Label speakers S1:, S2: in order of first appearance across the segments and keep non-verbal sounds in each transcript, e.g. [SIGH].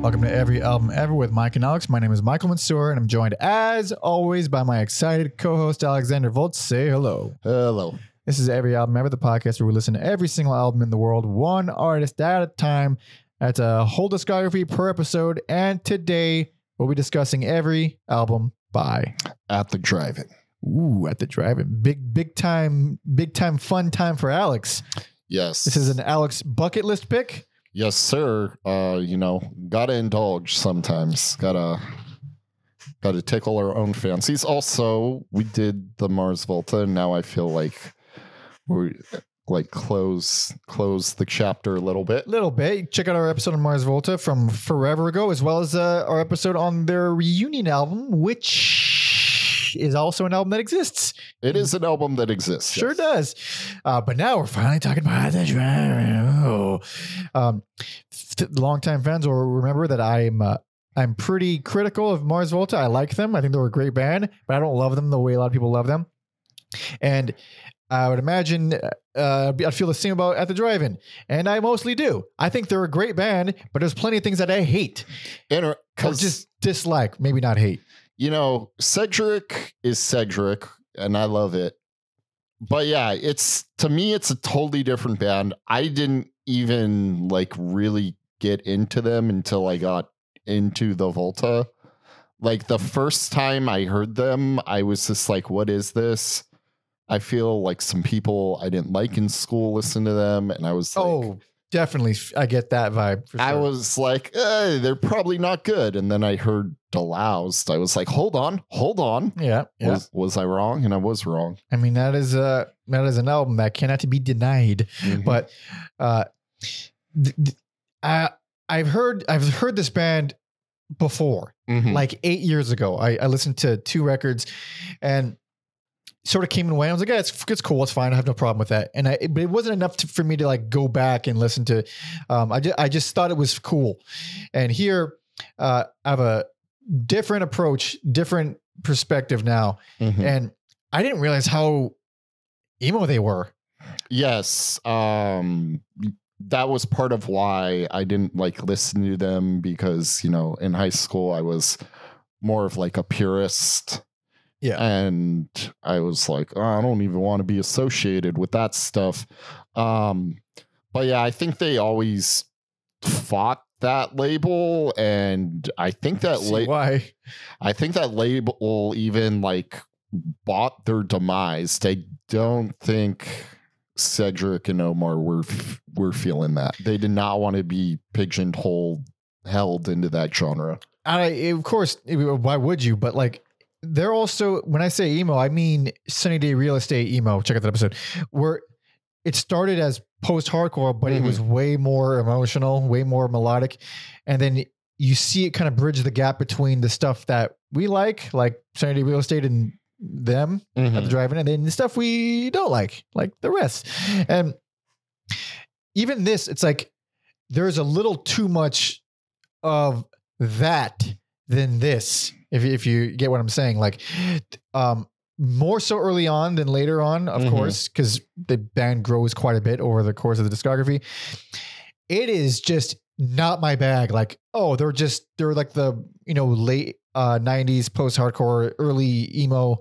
S1: Welcome to Every Album Ever with Mike and Alex. My name is Michael Mansour, and I'm joined, as always, by my excited co-host Alexander Volts. Say hello.
S2: Hello.
S1: This is Every Album Ever, the podcast where we listen to every single album in the world, one artist at a time. That's a whole discography per episode, and today we'll be discussing every album by.
S2: At the drive-in.
S1: Ooh, at the drive-in, big, big time, big time, fun time for Alex.
S2: Yes.
S1: This is an Alex bucket list pick.
S2: Yes, sir. Uh, you know, gotta indulge sometimes. Gotta gotta tickle our own fancies. Also, we did the Mars Volta, and now I feel like we like close close the chapter a little bit.
S1: little bit. Check out our episode on Mars Volta from forever ago, as well as uh, our episode on their reunion album, which is also an album that exists.
S2: It is an album that exists.
S1: Sure
S2: yes.
S1: does. Uh, but now we're finally talking about the drive. Oh. Um, th- longtime fans will remember that I'm. Uh, I'm pretty critical of Mars Volta. I like them. I think they're a great band, but I don't love them the way a lot of people love them. And I would imagine uh, I'd feel the same about at the drive-in, and I mostly do. I think they're a great band, but there's plenty of things that I hate or just dislike. Maybe not hate.
S2: You know, Cedric is Cedric, and I love it. But yeah, it's to me, it's a totally different band. I didn't even like really get into them until I got into the Volta. Like the first time I heard them, I was just like, what is this? I feel like some people I didn't like in school listen to them, and I was like,
S1: oh, definitely. I get that vibe. For
S2: I was like, eh, they're probably not good. And then I heard Deloused. I was like, hold on, hold on.
S1: yeah, yeah.
S2: Was was I wrong? And I was wrong.
S1: I mean, that is a that is an album that cannot be denied.
S2: Mhm.
S1: But uh, th- th- I I've heard I've heard this band before,
S2: Mhm.
S1: like eight years ago. I, I listened to two records, and sort of came in way. I was like, yeah, it's it's cool, it's fine. I have no problem with that. And I but it wasn't enough to, for me to like go back and listen to. Um, I just I just thought it was cool, and here uh, I have a different approach, different perspective now,
S2: Mhm.
S1: and I didn't realize how emo they were.
S2: yes, um, that was part of why I didn't like listen to them because you know in high school I was more of like a purist.
S1: Yeah.
S2: and I was like, oh, I don't even want to be associated with that stuff. Um, but yeah, I think they always fought that label, and I think that label.
S1: why?
S2: I think that label even like bought their demise. They don't think Cedric and Omar were f- were feeling that. They did not want to be pigeonholed held into that genre.
S1: I of course why would you? But like they're also when I say emo, I mean Sunny Day Real Estate emo. Check out that episode where it started as post hardcore, but it was mm-hmm. way more emotional, way more melodic, and then you see it kind of bridge the gap between the stuff that we like, like Sunny Day Real Estate, and them at the mm-hmm. drive-in, and then the stuff we don't like, like the rest. And even this, it's like there's a little too much of that than this. If if you get what I'm saying, like, um, more so early on than later on, of
S2: Mhm.
S1: course, because the band grows quite a bit over the course of the discography. It is just not my bag. Like, oh, they're just they're like the you know late uh 90s post-hardcore early emo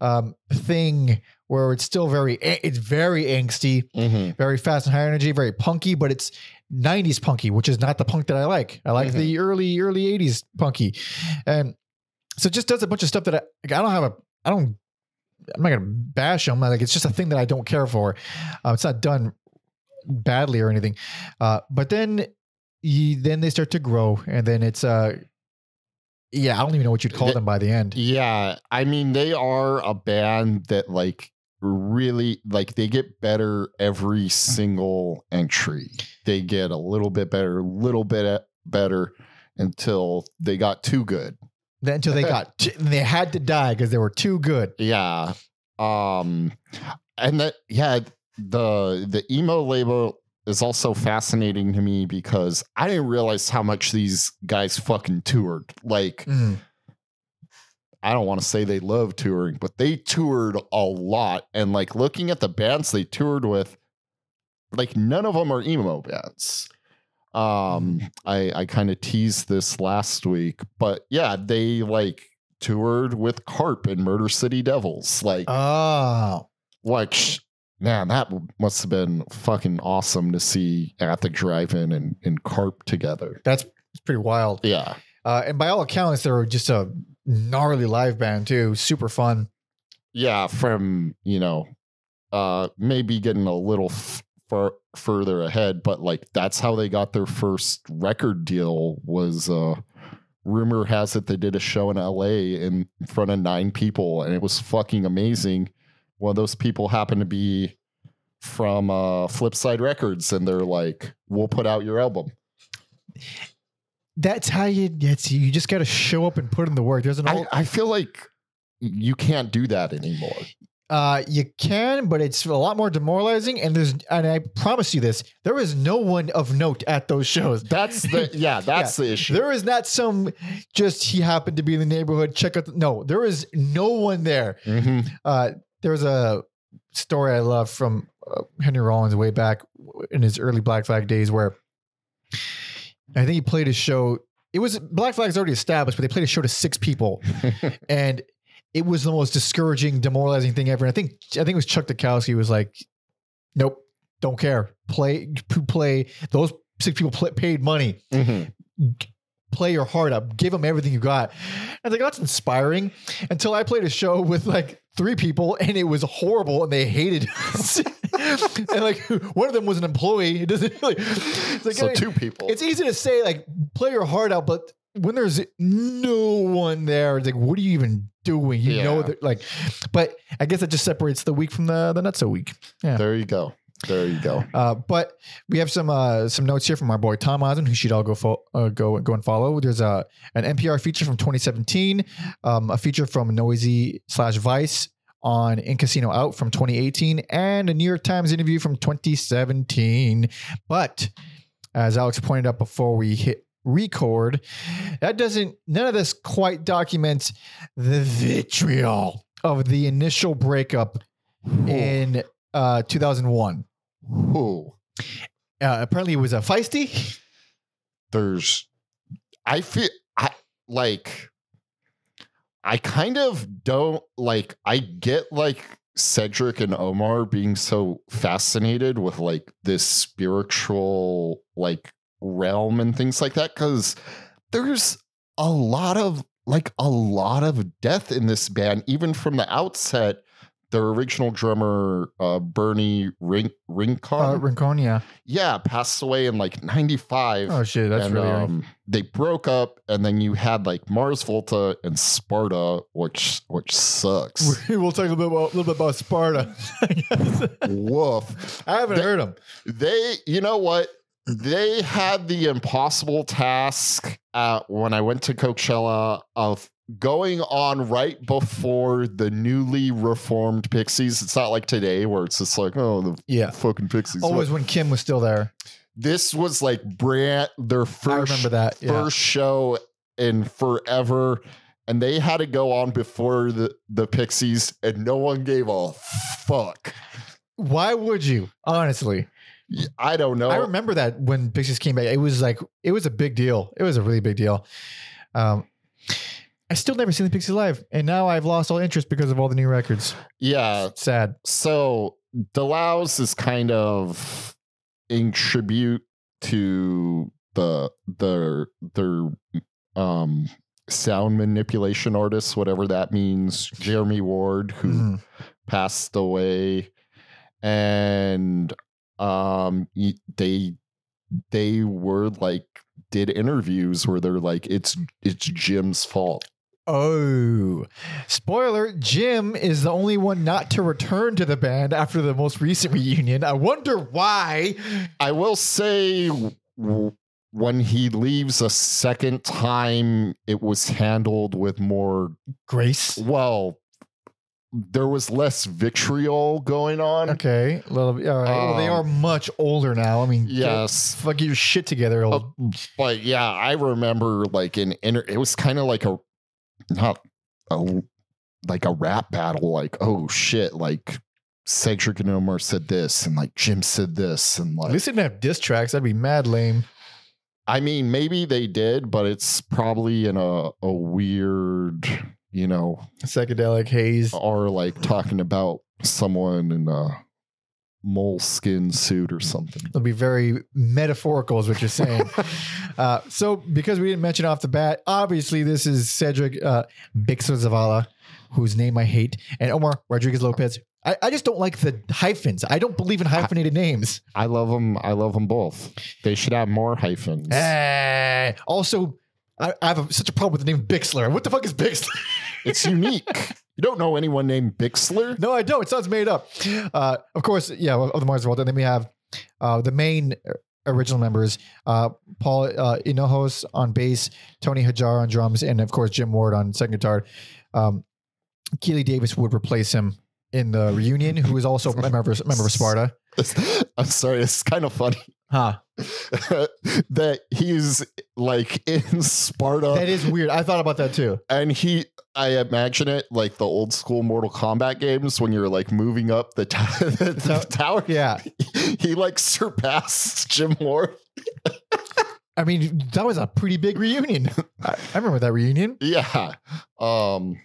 S1: um thing where it's still very it's very angsty
S2: Mhm.
S1: very fast and high energy very punky but it's 90s punky which is not the punk that i like i like the early early 80s punky and so it just does a bunch of stuff that i, like, I don't have a i don't i'm not gonna bash them. Like it's just a thing that i don't care for. Uh, it's not done badly or anything. Uh but then you, then they start to grow and then it's uh yeah i don't even know what you'd call
S2: The-
S1: them by the end.
S2: Yeah, I mean they are a band that like really like they get better every single entry. They get a little bit better, little bit better until they got too good.
S1: Then until they got [LAUGHS] t- they had to die because they were too good
S2: Yeah. Um and that yeah, the the emo label is also fascinating to me because I didn't realize how much these guys fucking toured. Like
S1: Mm.
S2: I don't want to say they love touring, but they toured a lot. And like looking at the bands they toured with, like none of them are emo bands. Um, I I kind of teased this last week, but yeah, they like toured with Karp and Murder City Devils. Like,
S1: Oh,
S2: like sh- man, that must have been fucking awesome to see At the Drive-In and and Karp together.
S1: that's it's pretty wild.
S2: Yeah,
S1: Uh, and by all accounts, they were just a gnarly live band too. Super fun.
S2: yeah. From you know, uh, maybe getting a little f- far further ahead, but like that's how they got their first record deal. Was uh, rumor has it they did a show in L.A. in front of nine people, and it was fucking amazing. One of those people happened to be from uh, Flipside Records, and they're like, "We'll put out your album."
S1: That's how you get. You just got to show up and put in the work. There's an
S2: I, I feel like you can't do that anymore.
S1: Uh, you can, but it's a lot more demoralizing. And there's, and I promise you this: there is no one of note at those shows.
S2: That's the [LAUGHS] yeah, that's the issue.
S1: There is not some just he happened to be in the neighborhood. Check out. The, no, there is no one there.
S2: Mhm.
S1: Uh, there was a story I love from uh, Henry Rollins way back in his early Black Flag days where I think he played a show. It was Black Flag's already established, but they played a show to six people, [LAUGHS] and it was the most discouraging, demoralizing thing ever. And I think I think it was Chuck Dukowski was like, "Nope, don't care. Play, play. Those six people play, paid money.
S2: Mhm.
S1: Play your heart up. Give them everything you got." I was like, "That's inspiring." Until I played a show with like three people, and it was horrible, and they hated us. [LAUGHS] and like one of them was an employee. It doesn't really. It's like,
S2: so
S1: I-
S2: two people.
S1: it's easy to say like play your heart out, but when there's no one there, it's like what are you even doing? You know that like, but I guess that just separates the week from the the not so week.
S2: there you go. There you go.
S1: Uh, but we have some uh, some notes here from our boy Tom Osman, who should all go fo- uh, go go and follow. There's a an NPR feature from 2017, um, a feature from Noisey slash Vice on In Casino Out from 2018, and a New York Times interview from 2017. But as Alex pointed out before we hit record, that doesn't none of this quite documents the vitriol of the initial breakup in uh, 2001.
S2: Ooh.
S1: Uh, apparently, it was a feisty.
S2: There's I feel I like I kind of don't like I get like Cedric and Omar being so fascinated with like this spiritual like realm and things like that cuz there's a lot of like a lot of death in this band even from the outset their original drummer uh Bernie Ring Rincon
S1: Uh, Rinconia.
S2: yeah passed away in like 95
S1: Oh shit, that's
S2: and
S1: really.
S2: um, they broke up, and then you had like Mars Volta and Sparta, which which sucks. [LAUGHS]
S1: we'll talk a little bit about, a little bit about Sparta. [LAUGHS]
S2: Woof.
S1: I haven't
S2: They-
S1: heard them
S2: They, you know what? They had the impossible task uh, when I went to Coachella of going on right before the newly reformed Pixies. It's not like today where it's just like, oh, the
S1: Yeah.
S2: fucking Pixies.
S1: Always when Kim was still there.
S2: This was like brand their first
S1: I remember that. Yeah.
S2: first show in forever and they had to go on before the the pixies and no one gave a fuck
S1: Why would you? Honestly,
S2: i don't know
S1: I remember that when Pixies came back. It was like it was a big deal. It was a really big deal. Um, I still never seen the Pixies live, and now I've lost all interest because of all the new records.
S2: yeah
S1: Sad.
S2: so Delouse is kind of in tribute to the the their um sound manipulation artists whatever that means jeremy ward who
S1: Mhm.
S2: passed away and um they they were like did interviews where they're like it's it's jim's fault
S1: Oh, spoiler! Jim is the only one not to return to the band after the most recent reunion. I wonder why.
S2: i will say when he leaves a second time it was handled with more
S1: Grace.
S2: well there was less vitriol going on
S1: Okay, a little bit. All right. well, they
S2: Um,
S1: are much older now. I mean, get-
S2: yes
S1: fuck your shit together. Old.
S2: Oh, but yeah, I remember like in inter- it was kind of like a not a like a rap battle. Like oh shit, like Cedric and Omar said this, and like Jim said this, and like At
S1: least they didn't have diss tracks. That'd be mad lame.
S2: I mean, maybe they did, but it's probably in a, a weird, you know,
S1: Psychedelic haze.
S2: or like talking about someone in a moleskin suit or something.
S1: It'll be very metaphorical, is what you're saying. [LAUGHS] uh, so, because we didn't mention off the bat, obviously this is Cedric uh, Bixler Zavala, whose name I hate, and Omar Rodriguez Lopez. I, I just don't like the hyphens. I don't believe in hyphenated names.
S2: I love them. I love them both. They should have more hyphens.
S1: Eh. also, I, I have a, such a problem with the name Bixler. What the fuck is Bixler? [LAUGHS]
S2: It's unique. you don't know anyone named Bixler?
S1: no, I don't. It sounds made up. Uh, of course, yeah, of the Mars world. And then we have uh, the main original members uh, Paul uh, Hinojos on bass, Tony Hajar on drums, and of course, Jim Ward on second guitar. Um, Keeley Davis would replace him in the reunion, who is also a member, member of Sparta. [LAUGHS]
S2: I'm sorry. It's kind of funny
S1: Huh. [LAUGHS]
S2: that he's like in Sparta.
S1: That is weird. I thought about that too.
S2: and he i imagine it like the old school mortal kombat games when you're like moving up the, t- [LAUGHS] the,
S1: To-
S2: tower
S1: Yeah. [LAUGHS]
S2: he like surpassed jim ward
S1: I mean, that was a pretty big reunion. I, I remember that reunion.
S2: yeah um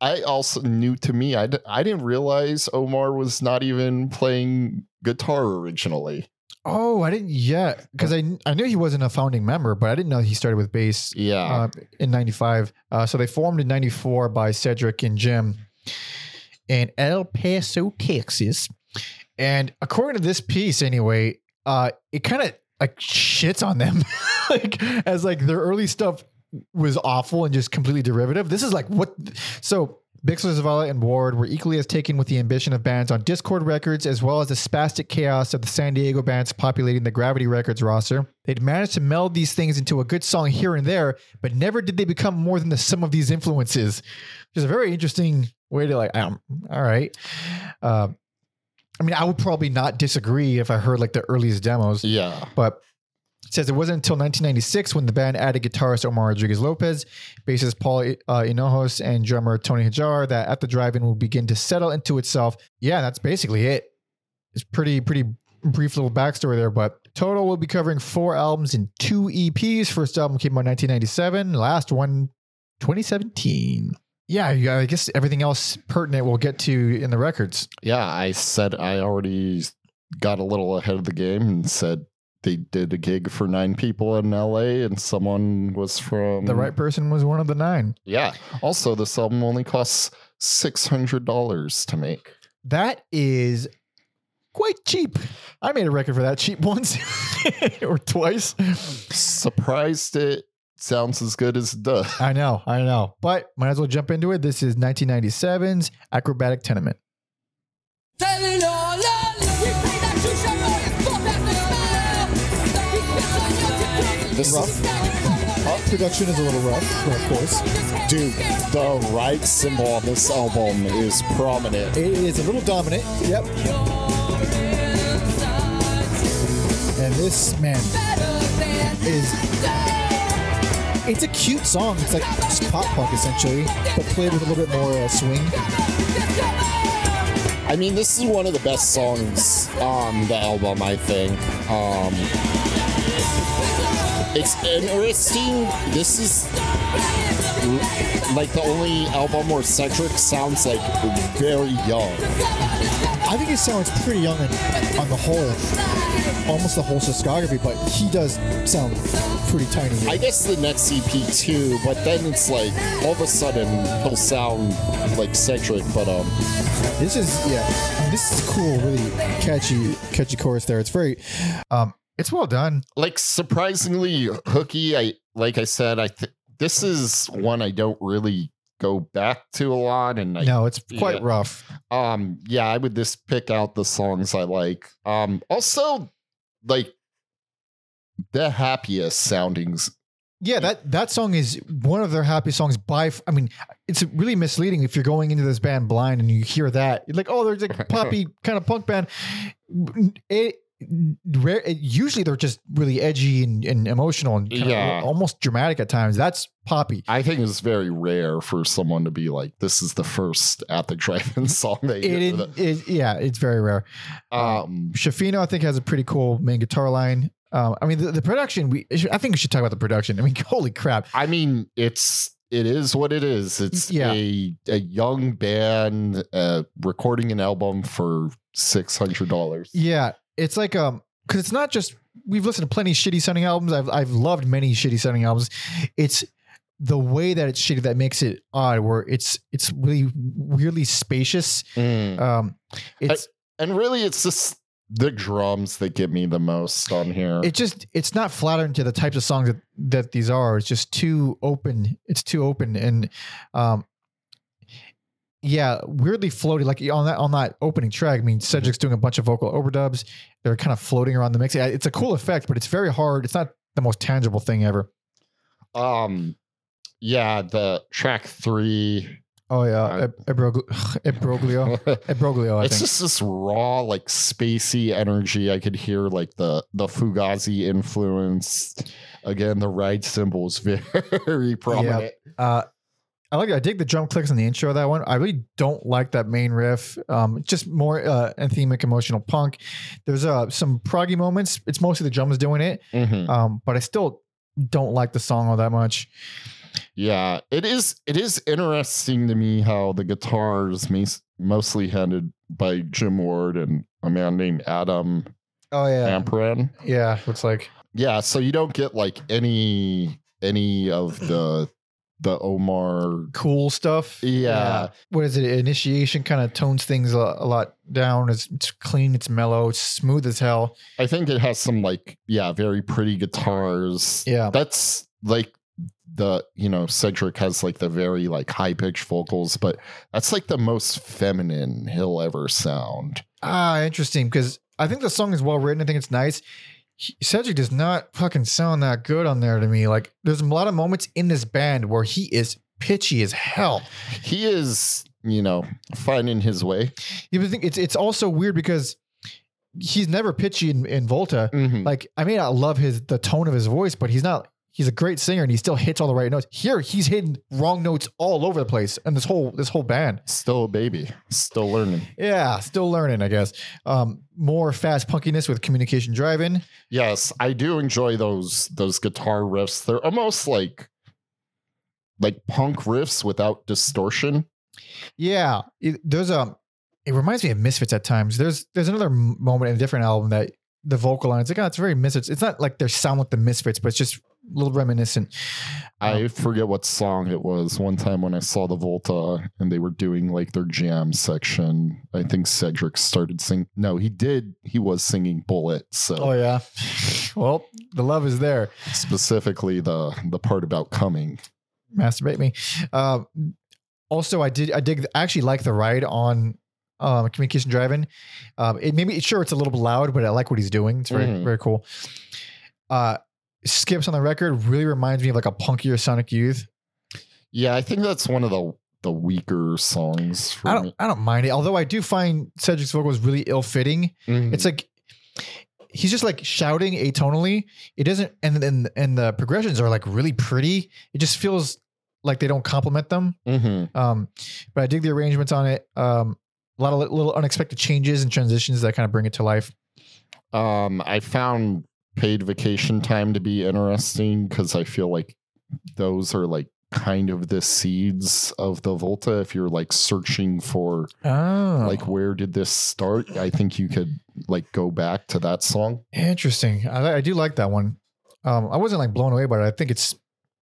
S2: i also knew to me I d- I didn't realize omar was not even playing guitar originally
S1: Oh, I didn't yet because I I knew he wasn't a founding member, but I didn't know he started with bass
S2: yeah
S1: uh, in '95. Uh, so they formed in '94 by Cedric and Jim in El Paso, Texas. And according to this piece, anyway, uh, it kind of like shits on them, [LAUGHS] like as like their early stuff was awful and just completely derivative. This is like what so. Bixler, Zavala, and Ward were equally as taken with the ambition of bands on Dischord Records, as well as the spastic chaos of the San Diego bands populating the Gravity Records roster. They'd managed to meld these things into a good song here and there, but never did they become more than the sum of these influences. Which is a very interesting way to like, um, all right. Uh, I mean, I would probably not disagree if I heard like the earliest demos,
S2: yeah
S1: but it says it wasn't until 1996 when the band added guitarist Omar Rodriguez Lopez, bassist Paul uh, and drummer Tony Hajar that at the drive-in will begin to settle into itself. Yeah, that's basically it. It's pretty pretty brief little backstory there, but total will be covering four albums and two EPs. First album came out in 1997, last one 2017. Yeah, yeah, I guess everything else pertinent we'll get to in the records.
S2: yeah i said i already got a little ahead of the game and said they did a gig for nine people in la and someone was from
S1: The right person was one of the nine.
S2: Yeah. Also, this album only costs six hundred dollars to make.
S1: That is quite cheap. I made a record for that cheap [LAUGHS] once [LAUGHS] or twice.
S2: Surprised it sounds as good as it does.
S1: I know, I know. But might as well jump into it. This is 1997's Acrobatic Tenement.
S3: This
S4: Uh, production is a little rough, of course.
S3: dude, the ride cymbal on this album is prominent.
S4: It is a little dominant. Yep. And this, man, is. It's a cute song. It's like just pop punk essentially, but played with a little bit more uh, swing.
S3: I mean, this is one of the best songs on the album, I think. Um, it's interesting. This is like the only album where Cedric sounds like very young.
S4: I think it sounds pretty young on, on the whole, almost the whole discography, but he does sound pretty tiny.
S3: I guess the next EP too, but then it's like all of a sudden he'll sound like Cedric, but um,
S4: This is yeah, this is cool, really catchy, catchy chorus there. It's very
S1: Um, it's well done.
S2: Like surprisingly hooky. I like I said, I th- this is one I don't really go back to a lot, and I
S1: No, it's quite
S2: yeah.
S1: rough.
S2: um yeah, I would just pick out the songs I like. Um, also like the happiest soundings.
S1: Yeah, that that song is one of their happy songs by. i mean, it's really misleading if you're going into this band blind and you hear that. You're like, oh, there's a [LAUGHS] poppy kind of punk band. It, rare, usually they're just really edgy and, and emotional and kind
S2: Yeah.
S1: of almost dramatic at times. That's poppy.
S2: I think it's very rare for someone to be like, "This is the first at the drive-in song." They
S1: It, it, it- yeah, it's very rare.
S2: um,
S1: Schaffino, I think, has a pretty cool main guitar line. Um, I mean, the, the production. We I think we should talk about the production. I mean, [LAUGHS] holy crap!
S2: I mean, it's it is what it is. It's
S1: Yeah.
S2: a a young band uh, recording an album for six hundred dollars.
S1: Yeah, it's like um, because it's not just we've listened to plenty of shitty sounding albums. I've I've loved many shitty sounding albums. It's the way that it's shitty that makes it odd. Where it's it's really weirdly spacious. Um, it's
S2: And really, it's just the drums that get me the most on here.
S1: it just it's not flattering to the types of songs that that these are. It's just too open. It's too open and um. Yeah, weirdly floaty. Like on that on that opening track, I mean, Cedric's doing a bunch of vocal overdubs. They're kind of floating around the mix. It's a cool effect, but it's very hard. It's not the most tangible thing ever.
S2: um, yeah, the track three.
S1: Oh yeah,
S2: Uh,
S1: Eb- Ebrog- [SIGHS] Ebroglio, [LAUGHS] Ebroglio. I
S2: it's
S1: think.
S2: just this raw, like spacey energy. I could hear like the the Fugazi influence. Again, the ride cymbals [LAUGHS] very prominent.
S1: Uh, I like. I dig the drum clicks in the intro of that one. I really don't like that main riff. Um, just more uh, anthemic, emotional punk. There's uh some proggy moments. It's mostly the drums doing it.
S2: Mhm.
S1: Um, but I still don't like the song all that much.
S2: Yeah, it is. It is interesting to me how the guitars, mostly handed by Jim Ward and a man named Adam
S1: Oh yeah,
S2: Amparan.
S1: yeah. It's like
S2: Yeah, so you don't get like any any of the the Omar.
S1: cool stuff.
S2: Yeah.
S1: What is it? Initiation kind of tones things a, a lot down. It's, it's clean. It's mellow. It's smooth as hell.
S2: I think it has some like yeah, very pretty guitars.
S1: Yeah.
S2: That's like the you know Cedric has like the very like high pitched vocals, but that's like the most feminine he'll ever sound.
S1: Ah, interesting. Because I think the song is well written. I think it's nice. He- Cedric does not fucking sound that good on there to me. Like, there's a lot of moments in this band where he is pitchy as hell.
S2: He is you know finding his way.
S1: You would think it's it's also weird because he's never pitchy in, in Volta.
S2: Mhm.
S1: Like, I may not love his the tone of his voice, but he's not. He's a great singer and he still hits all the right notes. Here, he's hitting wrong notes all over the place, and this whole this whole band.
S2: Still a baby, still learning.
S1: Yeah, still learning, I guess. Um, more fast punkiness with Communication Drive-In.
S2: Yes, I do enjoy those those guitar riffs. They're almost like like punk riffs without distortion.
S1: Yeah, it, there's a. It reminds me of Misfits at times. There's there's another moment in a different album that the vocal line. It's like oh, it's very Misfits. It's not like they sound like the Misfits, but it's just little reminiscent.
S2: I forget what song it was. One time when I saw the Volta and they were doing like their jam section, I think Cedric started singing. No, he did. He was singing "Bullet." So
S1: Oh yeah. well, the love is there.
S2: specifically the the part about coming.
S1: Masturbate me. Uh, also, I did. I dig. I actually like the ride on um, Communication Drive-In. Um, it maybe sure it's a little bit loud, but I like what he's doing. It's very
S2: Mhm.
S1: very cool. Uh, skips on the record really reminds me of like a punkier Sonic Youth.
S2: Yeah, I think that's one of the the weaker songs
S1: I don't I don't mind it. Although I do find Cedric's vocals really ill fitting.
S2: Mhm.
S1: It's like he's just like shouting atonally. It doesn't and and and the progressions are like really pretty. It just feels like they don't complement them.
S2: Mhm.
S1: Um, but I dig the arrangements on it. Um, a lot of little unexpected changes and transitions that kind of bring it to life.
S2: Um, I found paid vacation time to be interesting because I feel like those are like kind of the seeds of the Volta. If you're like searching for
S1: Oh,
S2: like where did this start, I think you could like go back to that song.
S1: interesting. I, I do like that one. Um, I wasn't like blown away by it. I think it's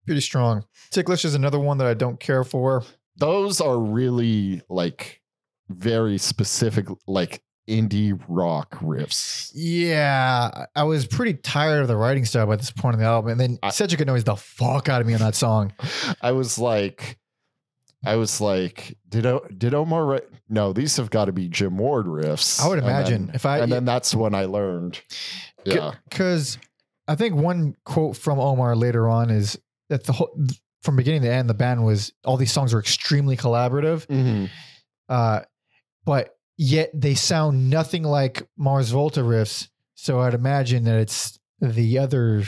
S1: pretty strong. Ticklish is another one that I don't care for.
S2: Those are really like very specific, like indie rock riffs.
S1: Yeah, I- was pretty tired of the writing style by this point in the album, and then
S2: I-
S1: Cedric annoys the fuck out of me on that song.
S2: I was like, I was like, did o, did Omar write? No, these have got to be Jim Ward riffs.
S1: I would imagine
S2: then-
S1: if I
S2: and then that's when I learned. Yeah,
S1: because I think one quote from Omar later on is that the whole from beginning to end the band was all these songs were extremely collaborative,
S2: Mhm.
S1: uh, but yet they sound nothing like Mars Volta riffs. So I'd imagine that it's the other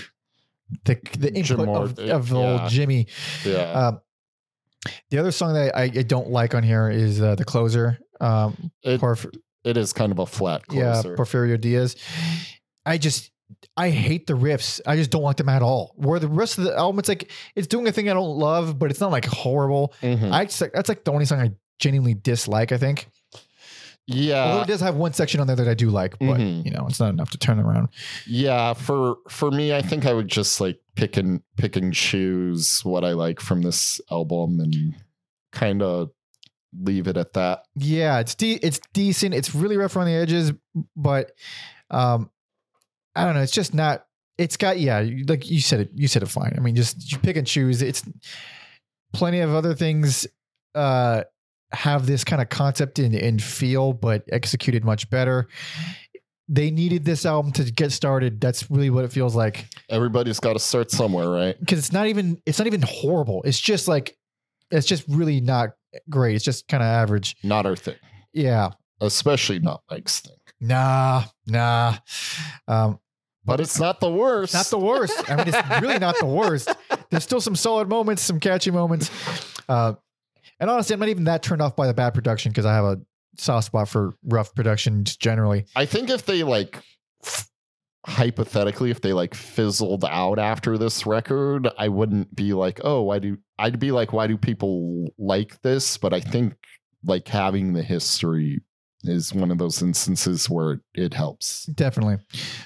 S1: the the
S2: Jim
S1: input
S2: Ward,
S1: of, of old
S2: yeah.
S1: Jimmy.
S2: yeah.
S1: Um, the other song that I, I don't like on here is uh, the closer. Um,
S2: It-
S1: Porf-
S2: it is kind of a flat
S1: yeah,
S2: closer.
S1: Porfirio Diaz. I just I hate the riffs. I just don't like them at all. Where the rest of the album, it's like it's doing a thing I don't love, but it's not like horrible.
S2: Mhm.
S1: I just, that's like the only song I genuinely dislike. I think. Although
S2: yeah,
S1: it does have one section on there that I do like, but
S2: Mhm.
S1: you know, it's not enough to turn around.
S2: yeah. For for me, I think I would just like pick and pick and choose what I like from this album and kind of leave it at that.
S1: Yeah, it's de- it's decent. It's really rough around the edges, but um, I don't know. It's just not. It's got yeah, like you said it. You said it fine. I mean, just you pick and choose. It's plenty of other things. Uh, have this kind of concept and, and feel, but executed much better. They needed this album to get started. That's really what it feels like.
S2: Everybody's got to start somewhere, right?
S1: Because it's not even it's not even horrible. It's just like it's just really not great. It's just kind of average.
S2: Not our thing,
S1: Yeah.
S2: especially not Mike's thing.
S1: Nah, nah. Um,
S2: But it's not the worst.
S1: not the worst. I mean, it's really not the worst. [LAUGHS] There's still some solid moments, some catchy moments. Uh, and honestly, I'm not even that turned off by the bad production because I have a soft spot for rough production just generally.
S2: I think if they like hypothetically if they like fizzled out after this record, I wouldn't be like, "Oh, why do I'd be like, why do people like this?" But I think like having the history is one of those instances where it, it helps.
S1: Definitely.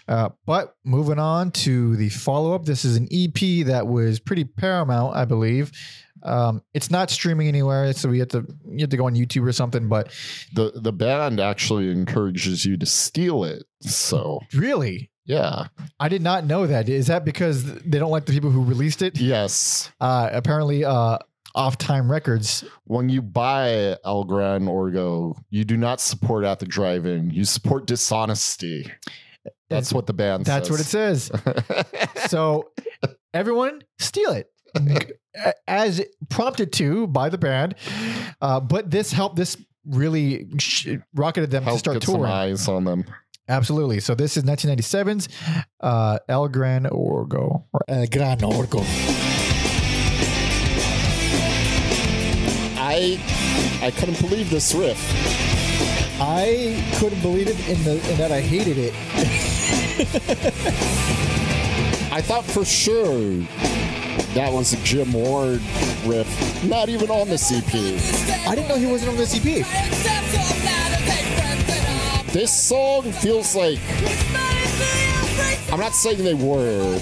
S1: Uh, but moving on to the follow up. This is an EP that was pretty paramount, I believe. Um, it's not streaming anywhere, so we have to you have to go on YouTube or something. But
S2: The the band actually encourages you to steal it. So,
S1: really,
S2: yeah.
S1: I did not know that. Is that because they don't like the people who released it?
S2: Yes.
S1: Uh, apparently, uh, Off Time Records.
S2: When you buy El Gran Orgo, you do not support at the. You support dishonesty. That's what the band
S1: That's what it says. [LAUGHS] so everyone steal it as prompted to by the band. Uh, but this helped. This really sh- rocketed them to start
S2: get some
S1: touring.
S2: eyes on them.
S1: Absolutely. So this is 1997's uh, El Gran Orgo.
S4: Uh, Gran Orgo.
S3: I I couldn't believe this riff.
S4: I couldn't believe it in the in that I hated it. [LAUGHS]
S3: I thought for sure that was a Jim Ward riff. Not even on the CP.
S4: I didn't know he wasn't on the CP.
S3: This song feels like I'm not saying they were,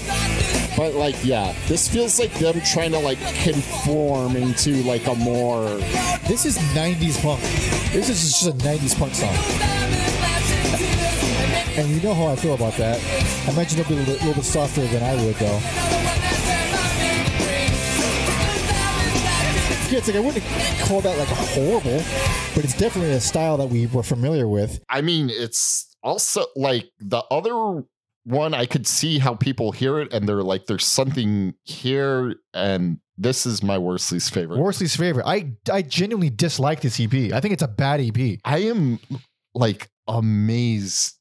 S3: but like yeah, this feels like them trying to like conform into like a more
S4: This is 90s punk. This is just a 90s punk song. And you know how I feel about that. I imagine it'll be a little, little bit softer than I would, though. Yeah, it's like I wouldn't call that like horrible, but it's definitely a style that we were familiar with.
S2: I mean, it's also like the other one. I could see how people hear it and they're like, "There's something here," and this is my Worsley's favorite.
S1: Worsley's favorite. I I genuinely dislike this EP. I think it's a bad EP.
S2: I am like amazed.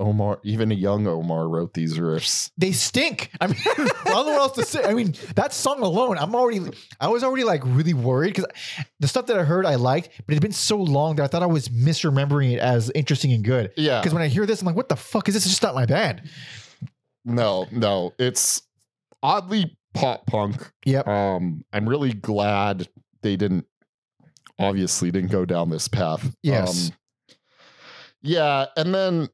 S2: Omar, even a young Omar, wrote these riffs.
S1: They stink. I mean, I don't know what else to say. I mean, that song alone, I'm already, I was already like really worried because the stuff that I heard I liked, but it's been so long that I thought I was misremembering it as interesting and good.
S2: Yeah,
S1: Because when I hear this, I'm like, what the fuck is this? It's just not my band.
S2: no, no, it's oddly pop punk.
S1: Yep.
S2: Um, I'm really glad they didn't obviously didn't go down this path.
S1: Yes.
S2: Um, yeah, and then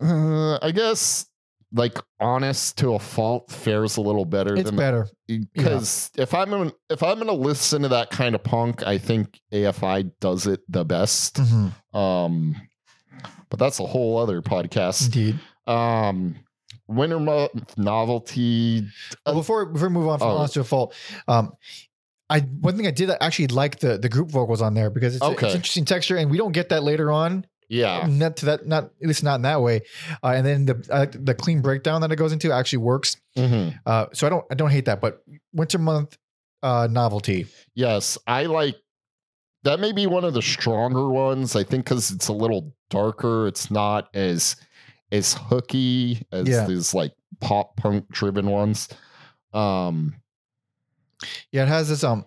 S2: uh, I guess like honest to a fault fares a little better
S1: It's
S2: than
S1: better.
S2: because if I'm gonna, if I'm gonna listen to that kind of punk, I think AFI does it the best.
S1: Mhm.
S2: Um, but that's a whole other podcast.
S1: Indeed.
S2: Um, winter month novelty.
S1: Well, before before we move on from
S2: Oh.
S1: Honest to a Fault, um, I one thing I did actually like the the group vocals on there because it's, a- it's interesting texture and we don't get that later on.
S2: Yeah,
S1: Not to that, not at least not in that way. Uh, and then the like the clean breakdown that it goes into actually works.
S2: Mhm.
S1: Uh, so I don't I don't hate that. But winter month uh, novelty.
S2: yes, I like. That may be one of the stronger ones. I think because it's a little darker. It's not as as hooky as
S1: Yeah.
S2: these like pop punk driven ones. Um,
S1: Yeah, it has this um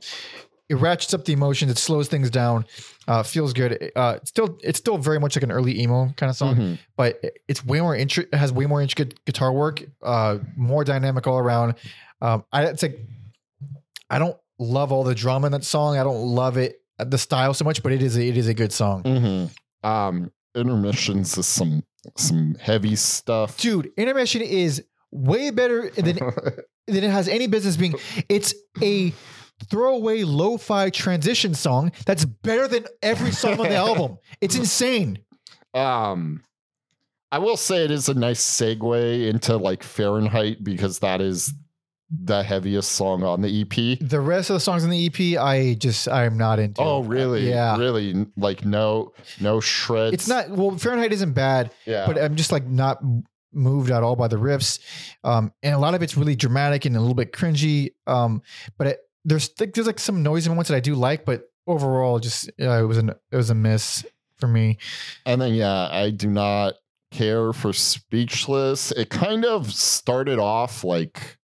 S1: it ratchets up the emotions, it slows things down, uh, feels good. Uh, it's still it's still very much like an early emo kind of song,
S2: Mhm.
S1: but it's way more intri- it has way more intricate guitar work, uh, more dynamic all around. Um, I it's like I don't love all the drama in that song. I don't love it the style so much, but it is a, it is a good song.
S2: Mhm. Um, intermissions is some some heavy stuff.
S1: Dude, intermission is way better than [LAUGHS] than it has any business being. It's a throwaway lo-fi transition song that's better than every song on the [LAUGHS] album. It's insane.
S2: um, I will say it is a nice segue into like Fahrenheit because that is the heaviest song on the EP.
S1: The rest of the songs on the EP, I just I'm not into.
S2: Oh, really?
S1: Yeah.
S2: Really? Like no, no shreds.
S1: It's not well. Fahrenheit isn't bad,
S2: Yeah.
S1: but I'm just like not moved at all by the riffs, um, and a lot of it's really dramatic and a little bit cringy. Um, but it, there's like, there's like some noisy moments that I do like, but overall, just uh, it was an it was a miss for me.
S2: and then yeah, I do not care for Speechless. It kind of started off like,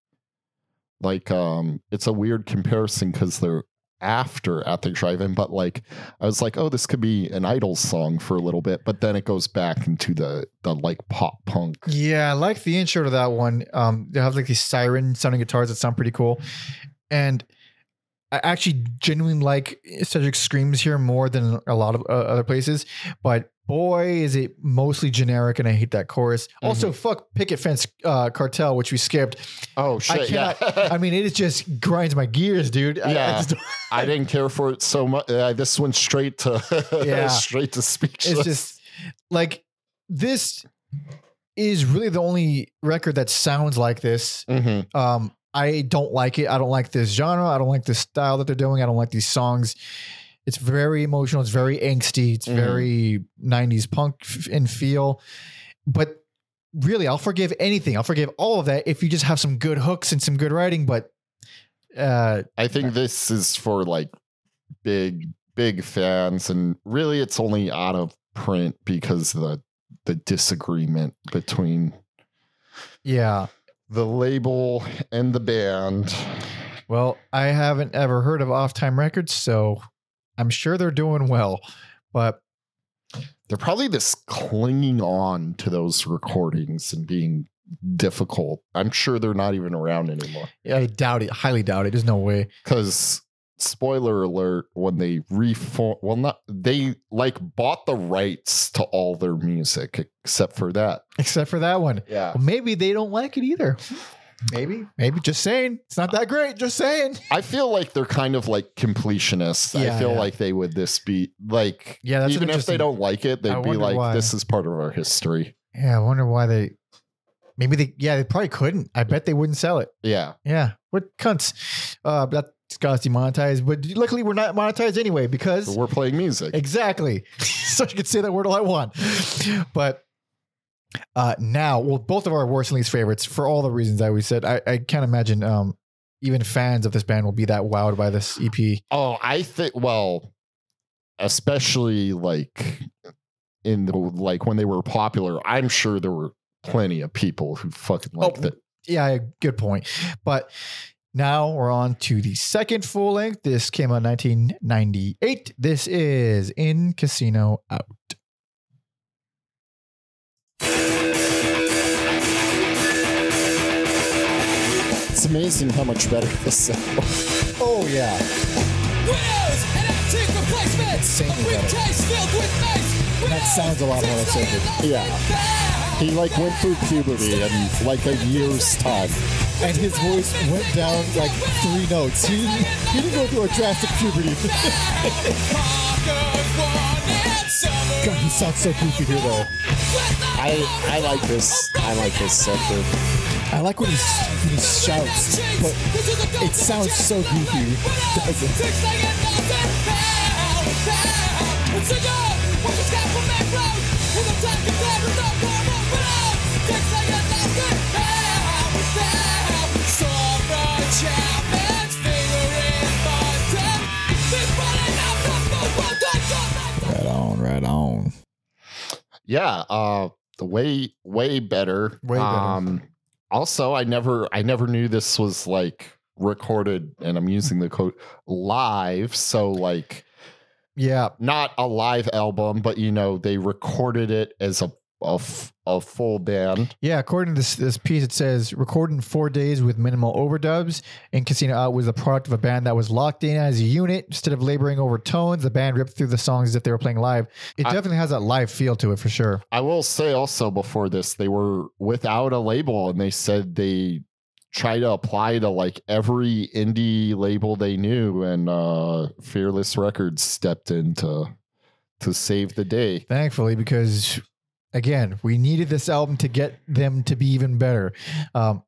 S2: like um, it's a weird comparison because they're after at the drive-in, but like I was like, oh, this could be an Idol song for a little bit, but then it goes back into the the like pop punk.
S1: Yeah, I like the intro to that one. Um, they have like these siren sounding guitars that sound pretty cool, and I actually genuinely like Cedric screams here more than a lot of uh, other places. But boy, is it mostly generic, and I hate that chorus. Also, fuck Picket Fence uh, Cartel, which we skipped.
S2: Oh shit! yeah,
S1: I mean, it is just grinds my gears, dude. I- I
S2: Yeah.
S1: just-
S2: I didn't care for it so much. Uh, this went straight to [LAUGHS]
S1: Yeah.
S2: straight to Speechless.
S1: it's just like this is really the only record that sounds like this
S2: Mhm.
S1: Um, I don't like it. I don't like this genre. I don't like this style that they're doing. I don't like these songs. It's very emotional. It's very angsty. It's
S2: Mhm.
S1: very 90s punk f- in feel. But really, I'll forgive anything. I'll forgive all of that if you just have some good hooks and some good writing. But uh,
S2: I think this is for like big, big fans, and really, it's only out of print because of the the disagreement between
S1: yeah.
S2: The label and the band.
S1: Well, I haven't ever heard of Off Time Records, so I'm sure they're doing well. But
S2: They're probably just clinging on to those recordings and being difficult. I'm sure they're not even around anymore.
S1: I doubt it. Highly doubt it. There's no way.
S2: because spoiler alert when they reform well not they like bought the rights to all their music except for that
S1: Except for that one.
S2: yeah
S1: Well, maybe they don't like it either. Maybe, maybe. Just saying, it's not that great. Just saying.
S2: i feel like they're kind of like completionists i feel
S1: yeah.
S2: like they would this be like
S1: Yeah, that's
S2: even if they don't like it they'd
S1: I
S2: be like
S1: why.
S2: this is part of our history
S1: Yeah, I wonder why they. Maybe they. Yeah, they probably couldn't. I bet they wouldn't sell it.
S2: yeah
S1: Yeah, what cunts? Uh, that got us demonetized, but luckily we're not monetized anyway because
S2: we're playing music
S1: exactly. [LAUGHS] so I can say that word all I want. But uh, now, well, both of our worst and least favorites for all the reasons that we said. I, I can't imagine um, even fans of this band will be that wowed by this EP.
S2: oh i think well especially like in the like when they were popular i'm sure there were plenty of people who fucking liked
S1: Oh,
S2: it
S1: yeah, good point. But now we're on to the second full length. This came out in 1998. This is In Casino Out.
S3: It's amazing how much better [LAUGHS] this sounds.
S4: Oh yeah.
S5: Widows and antique replacements. A briefcase filled with mace.
S4: That sounds a lot more authentic.
S3: Yeah. He like went through puberty in like a year's time.
S4: And his voice went down like three notes. He didn't, he didn't go through a drastic puberty. [LAUGHS] God, he sounds so goofy here though.
S3: I I like this. I like this sector.
S4: I like when he, when he shouts, but it sounds so goofy. doesn't.
S2: Yeah uh the way way better
S1: Way better.
S2: um also i never i never knew this was like recorded, and I'm using the quote live. So like
S1: Yeah.
S2: not a live album, but you know they recorded it as a a, f- a full band.
S1: Yeah, according to this, this piece, it says recorded in four days with minimal overdubs. In Casino Out was the product of a band that was locked in as a unit. Instead of laboring over tones, the band ripped through the songs as if they were playing live. It
S2: I-
S1: definitely has that live feel to it for sure.
S2: I will say also before this, they were without a label, and they said they try to apply to like every indie label they knew, and uh, Fearless Records stepped in to to save the day.
S1: Thankfully, because again, we needed this album to get them to be even better. Um,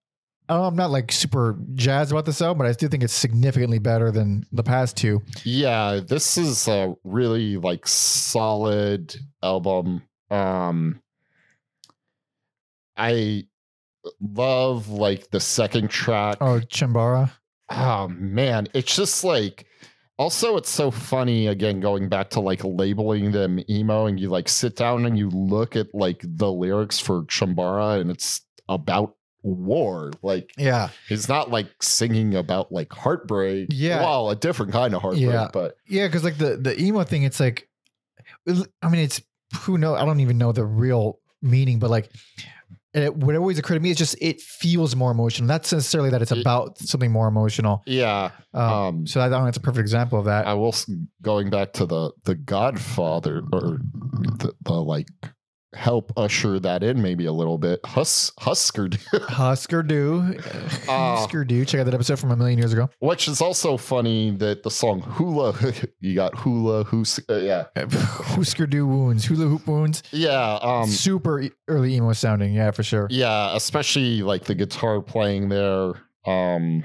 S1: Oh, I'm not like super jazzed about this album, but I do think it's significantly better than the past two.
S2: Yeah, this is a really like solid album. Um I love like the second track.
S1: Oh, Chanbara.
S2: Oh man, it's just like also it's so funny again going back to like labeling them emo and you like sit down and you look at like the lyrics for Chanbara and it's about war. Like
S1: Yeah.
S2: he's not like singing about like heartbreak.
S1: Yeah.
S2: Well, a different kind of heartbreak,
S1: Yeah.
S2: but
S1: Yeah, because like the the emo thing, it's like, I mean, it's who know. I don't even know the real meaning, but like, it what always occurred to me is just it feels more emotional. Not necessarily that it's about something more emotional.
S2: yeah.
S1: Um,
S2: Um
S1: so I think that's a perfect example of that.
S2: I will going back to the the Godfather or the, the like help usher that in maybe a little bit. Hus Husker Du. [LAUGHS]
S1: Husker Du,
S2: Ah.
S1: Husker Du. Check out that episode from a million years ago.
S2: Which is also funny that the song Hula, [LAUGHS] you got Hula, who's, uh, yeah. [LAUGHS]
S1: Husker Du wounds, hula hoop wounds.
S2: Yeah. Um,
S1: Super early emo sounding. Yeah, for sure.
S2: yeah, especially like the guitar playing there. Um,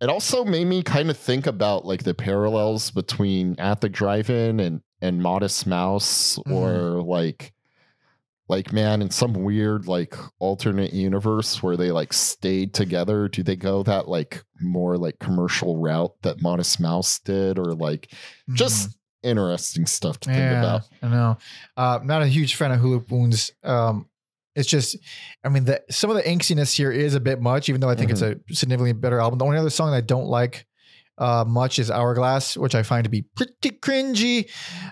S2: it also made me kind of think about like the parallels between At the Drive-In and, and Modest Mouse or like, like man in some weird like alternate universe where they like stayed together do they go that like more like commercial route that modest mouse did or like just interesting stuff to think
S1: Mm-hmm.
S2: about.
S1: I know. Uh, not a huge fan of hula wounds. Um, it's just, I mean, the, some of the angstiness here is a bit much, even though I think it's a significantly better album. The only other song that I don't like uh, much is Hourglass, which I find to be pretty cringy.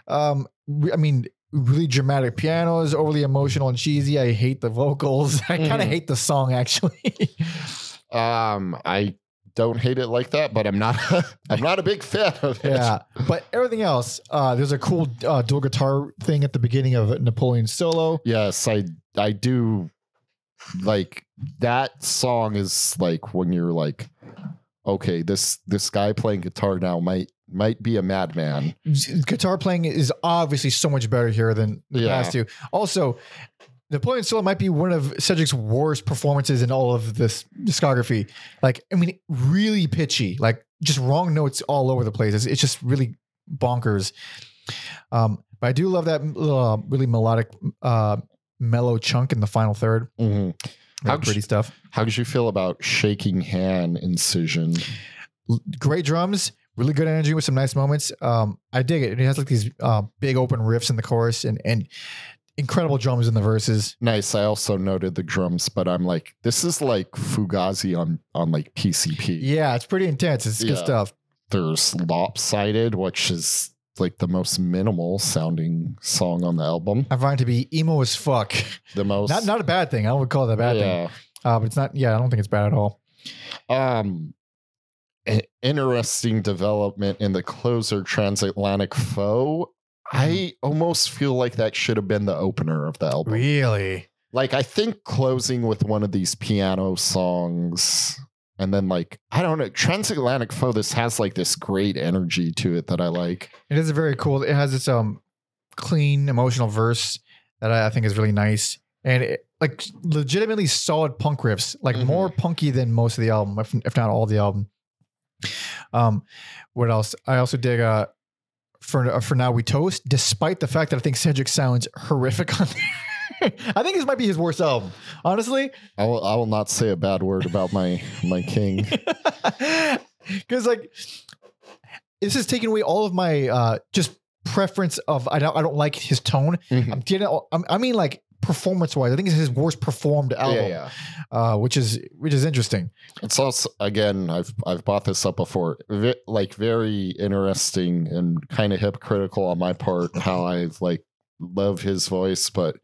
S1: Um, I mean, really dramatic pianos, overly emotional and cheesy. I hate the vocals. [LAUGHS] I kind of
S2: Mhm.
S1: hate the song actually.
S2: Um, I don't hate it like that, but I'm not. [LAUGHS] I'm not a big fan of it.
S1: yeah, but everything else, uh, there's a cool uh, dual guitar thing at the beginning of Napoleon solo.
S2: Yes, I I do like that song is like when you're like, okay, this this guy playing guitar now might might be a madman.
S1: guitar playing is obviously so much better here than the
S2: Yeah.
S1: past two. Also, Napoleon Solo might be one of Cedric's worst performances in all of this discography. Like, I mean, really pitchy, like just wrong notes all over the place. It's, it's just really bonkers. Um, but I do love that uh, really melodic, uh, mellow chunk in the final third.
S2: Mhm. Ouch.
S1: pretty stuff.
S2: How did you feel about shaking hand incision?
S1: Great drums, really good energy with some nice moments. Um, I dig it. It has like these uh, big open riffs in the chorus and and incredible drums in the verses.
S2: Nice. I also noted the drums, but I'm like, this is like Fugazi on on like PCP.
S1: Yeah, it's pretty intense. It's good stuff.
S2: There's lopsided, which is like the most minimal sounding song on the album.
S1: I find it to be emo as fuck.
S2: The [LAUGHS] most
S1: Not not a bad thing. I would call it a bad thing.
S2: yeah.
S1: Uh, but it's not. Yeah, I don't think it's bad at all.
S2: Um, interesting development in the closer transatlantic foe. I almost feel like that should have been the opener of the album.
S1: Really?
S2: Like I think closing with one of these piano songs and then like I don't know, transatlantic foe this has like this great energy to it that I like.
S1: It is very cool. It has its um clean emotional verse that I, I think is really nice and it, like legitimately solid punk riffs, like
S2: Mhm.
S1: more punky than most of the album, if, if not all the album. Um, what else? I also dig uh for uh, for now we toast, despite the fact that I think Cedric sounds horrific [LAUGHS] on there. [LAUGHS] I think this might be his worst album, honestly.
S2: I will, I will not say a bad word about my my king. [LAUGHS]
S1: because like this is taking away all of my uh just preference of I don't I don't like his tone.
S2: Mhm.
S1: I'm getting I'm, I mean like performance wise. I think it's his worst performed album,
S2: Yeah, yeah.
S1: Uh, which is which is interesting.
S2: It's also again, I've I've bought this up before. Like very interesting and kind of hypocritical on my part how I like love his voice, but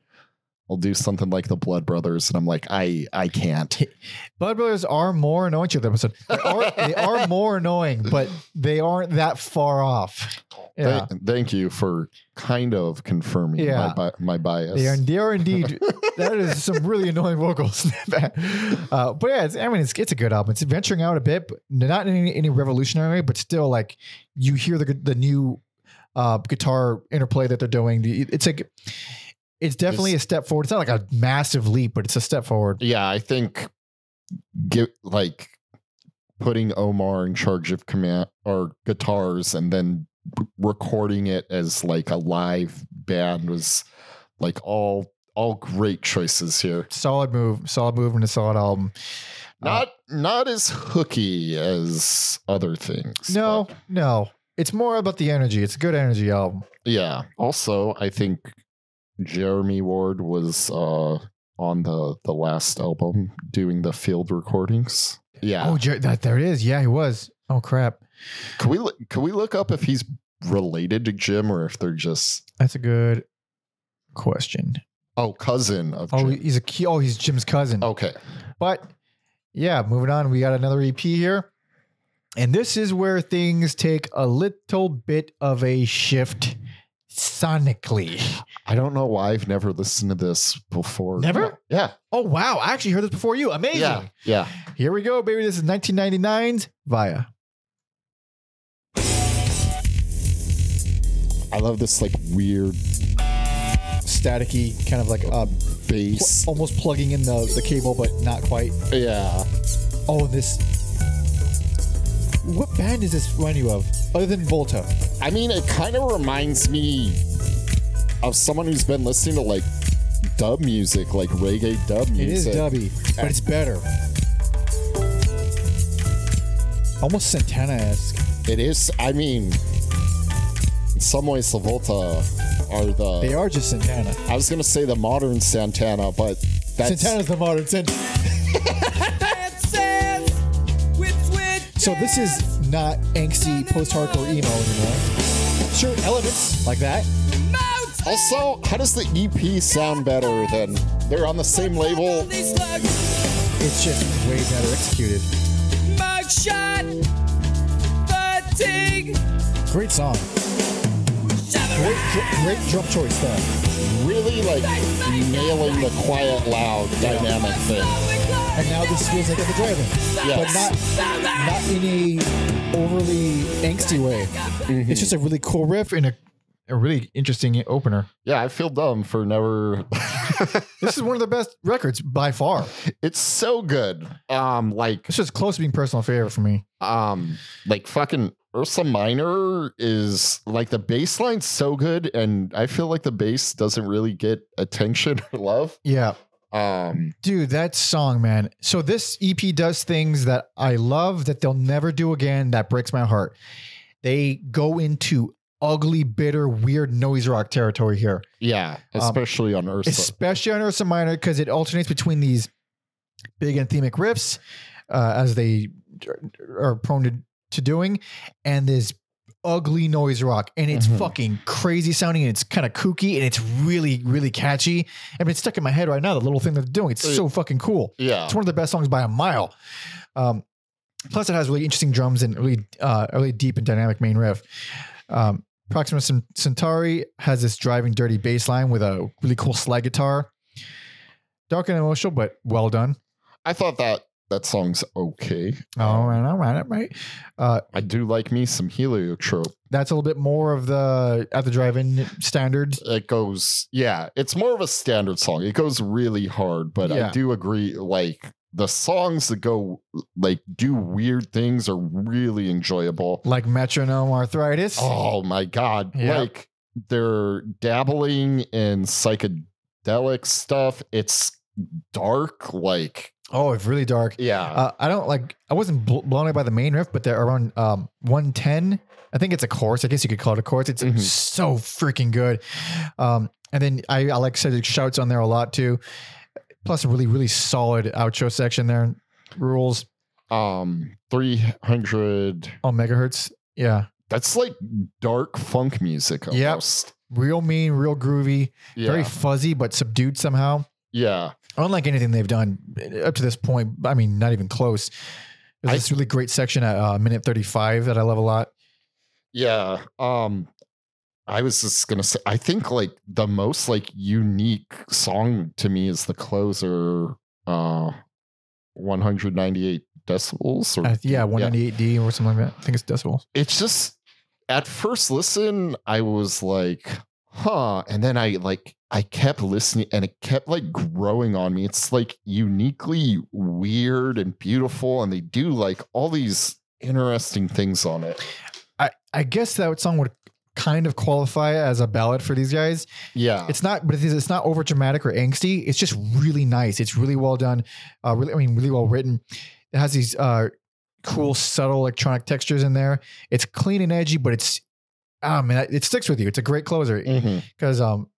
S2: I'll do something like the Blood Brothers, and I'm like, I I can't. [LAUGHS]
S1: Blood Brothers are more annoying the episode. They are, they are [LAUGHS] more annoying, but they aren't that far off. Yeah.
S2: Thank, thank you for kind of confirming
S1: Yeah.
S2: my my bias.
S1: They are, they are indeed. [LAUGHS] that is some really annoying vocals. uh, but yeah, it's, I mean, it's it's a good album. It's venturing out a bit, but not in any, any revolutionary, way, but still like you hear the the new uh, guitar interplay that they're doing. The- It's like it's definitely a step forward. It's not like a massive leap, but it's a step forward.
S2: yeah, I think get like putting Omar in charge of command or guitars and then recording it as like a live band was like all all great choices here.
S1: Solid move, solid move, and a solid album. Uh,
S2: Not not as hooky as other things.
S1: no,
S2: but
S1: no, it's more about the energy. It's a good energy album.
S2: yeah. Also, I think Jeremy Ward was uh on the the last album doing the field recordings. Yeah.
S1: Oh, Jer- that there it is. Yeah, he was. Oh crap,
S2: Can we look- can we look up if he's related to Jim or if they're just
S1: that's a good question.
S2: oh cousin of
S1: Oh,
S2: Jim?
S1: he's a key. Oh, he's Jim's cousin.
S2: Okay.
S1: But yeah, moving on, we got another EP here. And this is where things take a little bit of a shift sonically.
S2: I don't know why I've never listened to this before.
S1: Never?
S2: Yeah.
S1: Oh, wow. I actually heard this before you. Amazing.
S2: Yeah. Yeah.
S1: Here we go, baby. This is 1999's Vaya.
S3: I love this like weird
S4: Staticky, kind of like uh,
S3: bass.
S4: pl- almost plugging in the, the cable, but not quite.
S3: Yeah.
S4: Oh, this. What band does this remind you of, other than Volta?
S3: I mean, it kind of reminds me of someone who's been listening to like dub music, like reggae dub
S4: It is
S3: music.
S4: dubby, but it's better. Almost Santana esque.
S3: It is. I mean, in some ways, the Volta are the.
S4: They are just Santana.
S3: I was gonna say the modern Santana, but that's
S4: Santana's the modern Santana. [LAUGHS] So this is not angsty post-hardcore emo anymore. Sure, elements like that.
S3: also. How does the EP sound better than they're on the same label?
S4: It's just way better executed.
S5: Mugshot.
S4: Great song. Great, great drum choice there.
S3: Really like nailing the quiet, loud, dynamic thing.
S4: And now this feels like the drive-in, but not not in a overly angsty way.
S3: Mm-hmm.
S4: It's just a really cool riff and a
S1: A really interesting opener.
S2: Yeah, I feel dumb for never [LAUGHS]
S1: This is one of the best records by far.
S2: It's so good. Um like
S1: It's just close to being personal favorite for me.
S2: um like fucking Ursa Minor is like the bass line's so good and I feel like the bass doesn't really get attention or love.
S1: Yeah.
S2: Um
S1: Dude, that song, man. So this EP does things that I love that they'll never do again. That breaks my heart. They go into ugly, bitter, weird noise rock territory here,
S2: yeah, especially on Ursa.
S1: especially on Ursa Minor because it alternates between these big anthemic riffs, uh, as they are prone to, to doing, and this ugly noise rock. And it's
S2: Mhm.
S1: fucking crazy sounding and it's kind of kooky and it's really, really catchy. I mean, it's stuck in my head right now, the little thing they're doing. It's so fucking cool.
S2: yeah.
S1: It's one of the best songs by a mile. Um, plus, it has really interesting drums and really, uh, really deep and dynamic main riff. Um, Proxima Centauri has this driving, dirty bass line with a really cool slide guitar. Dark and emotional, but well done.
S2: I thought that that song's okay.
S1: All right, all right, all right. Uh,
S2: I do like me some heliotrope.
S1: that's a little bit more of the at the drive-in standards.
S2: It goes, yeah, it's more of a standard song. It goes really hard, but
S1: Yeah.
S2: I do agree. Like the songs that go like do weird things are really enjoyable.
S1: Like metronome arthritis.
S2: Oh my god!
S1: Yeah.
S2: Like they're dabbling in psychedelic stuff. It's dark. Like
S1: Oh, it's really dark.
S2: yeah,
S1: Uh, I don't like. I wasn't bl- blown away by the main riff, but they're around um, 110. I think it's a chorus. I guess you could call it a chorus. It's
S2: Mhm.
S1: so freaking good. Um, and then I, I like Cedric shouts on there a lot too. Plus a really really solid outro section there. Rules
S2: Um, 300.
S1: on megahertz. Yeah,
S2: That's like dark funk music
S1: Yep. real mean, real groovy,
S2: Yeah.
S1: very fuzzy but subdued somehow.
S2: yeah.
S1: Unlike anything they've done up to this point. I mean, not even close. There's
S2: I-
S1: this really great section at uh, minute 35 that I love a lot.
S2: Yeah. Um I was just gonna say I think like the most like unique song to me is the closer uh 198 decibels or
S1: Uh, yeah, 198D or something like that. I think it's decibels.
S2: it's just at first listen I was like huh and then I like I kept listening and it kept like growing on me it's like uniquely weird and beautiful and they do like all these interesting things on it
S1: I, I guess that song would kind of qualify as a ballad for these guys.
S2: yeah
S1: It's not, but it's not over dramatic or angsty. It's just really nice. It's really well done. Uh, really, I mean, really well written. It has these uh, cool, subtle electronic textures in there. It's clean and edgy, but it's, ah man, it sticks with you. It's a great closer because um,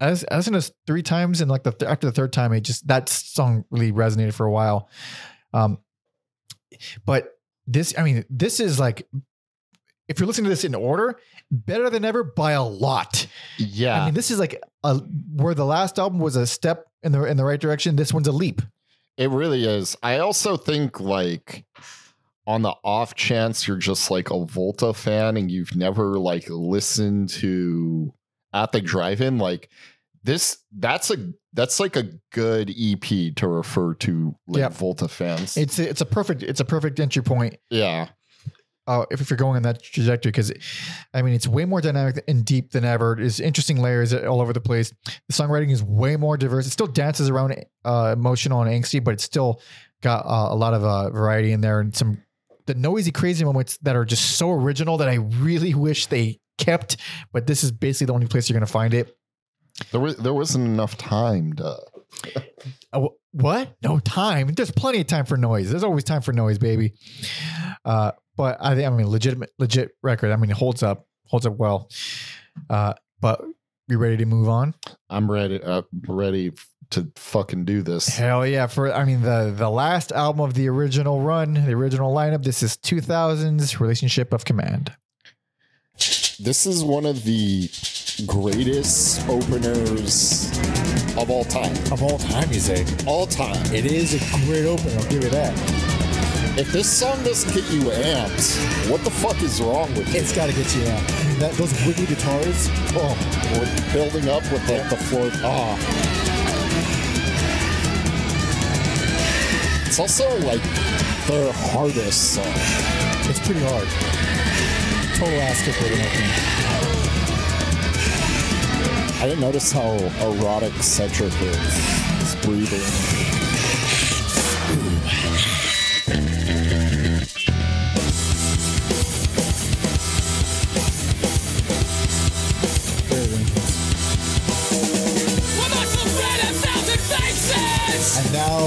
S1: as I listened to this three times and like the th- after the third time, it just that song really resonated for a while. Um, but this, I mean, this is like. If you're listening to this in order, better than ever by a lot.
S2: yeah
S1: I mean, this is like a where the last album was a step in the in the right direction. This one's a leap.
S2: It really is. I also think like on the off chance you're just like a Volta fan and you've never like listened to at the drive-in, like this that's a that's like a good EP to refer to like. Volta fans.
S1: It's a, it's a perfect it's a perfect entry point.
S2: yeah.
S1: Uh, if, if you're going in that trajectory, because I mean, it's way more dynamic and deep than ever. There's interesting layers all over the place. The songwriting is way more diverse. It still dances around uh, emotional and angsty, but it's still got uh, a lot of uh, variety in there and some the noisy, crazy moments that are just so original that I really wish they kept. But this is basically the only place you're going to find it.
S2: There was there wasn't enough time to
S1: Uh, [LAUGHS] what? No time. There's plenty of time for noise. There's always time for noise, baby. Uh, but I think I mean legitimate, legit record. I mean, it holds up, holds up well. Uh, but you ready to move on?
S2: I'm ready uh, ready to fucking do this.
S1: Hell yeah! For I mean the the last album of the original run, the original lineup. This is 2000's Relationship of Command.
S3: This is one of the greatest openers of all time.
S4: Of all time, you say.
S3: All time.
S4: It is a great opener. I'll give you that.
S3: If this song doesn't get you amped, what the fuck is wrong with you?
S4: It's got to get you. I mean, that, those wiggly guitars.
S3: Oh, we're building up with like the floor. Ah. It's also like their hardest song.
S4: It's pretty hard. Total ass kicker, in my opinion.
S3: I didn't notice how erotic Cedric is. His breathing.
S4: Very arrangements.
S5: Not so red and thousand faces.
S4: And now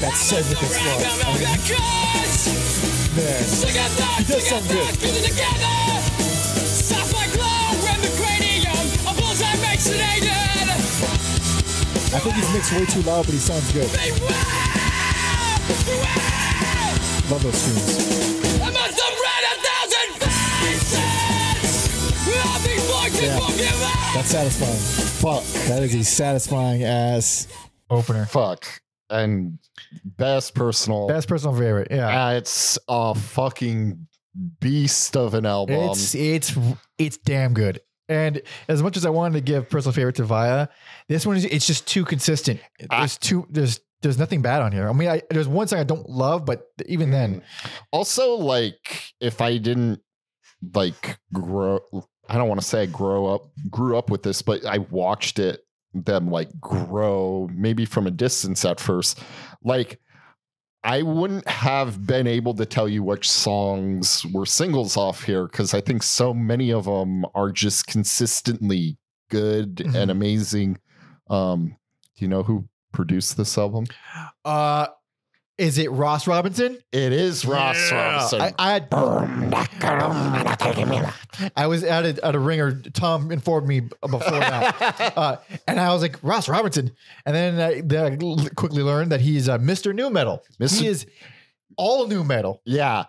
S4: that's Cedric as
S5: Round
S4: well.
S5: about
S4: I
S5: the
S4: mean,
S5: cuts.
S4: man, He does sound good. I think he's mixed way too loud, but he sounds good.
S5: Beware! Beware!
S4: Love those tunes.
S5: Amongst the red a thousand faces. All these voices
S4: Yeah.
S5: won't give up.
S4: That's satisfying.
S2: Fuck.
S4: That is a satisfying ass.
S1: Opener.
S2: Fuck. And best personal.
S1: Best personal favorite. Yeah.
S2: Uh, it's a fucking beast of an album.
S1: It's it's it's damn good. And as much as I wanted to give personal favorite to Vaya, this one is it's just too consistent. There's too there's there's nothing bad on here. I mean, I, there's one thing I don't love, but even then, mm.
S2: also like if I didn't like grow I don't want to say I grow up grew up with this, but I watched it them like grow maybe from a distance at first. Like I wouldn't have been able to tell you which songs were singles off here because I think so many of them are just consistently good
S1: Mhm.
S2: and amazing. Um, do you know who produced this album?
S1: uh, Is it Ross Robinson?
S2: It is Ross Robinson.
S1: I, I had I was at a, at a ringer. Tom informed me before that, [LAUGHS] uh, and I was like Ross Robinson, and then I, then I l- quickly learned that he's uh, Mr. nu metal.
S2: Mr.
S1: He is all nu metal.
S2: yeah.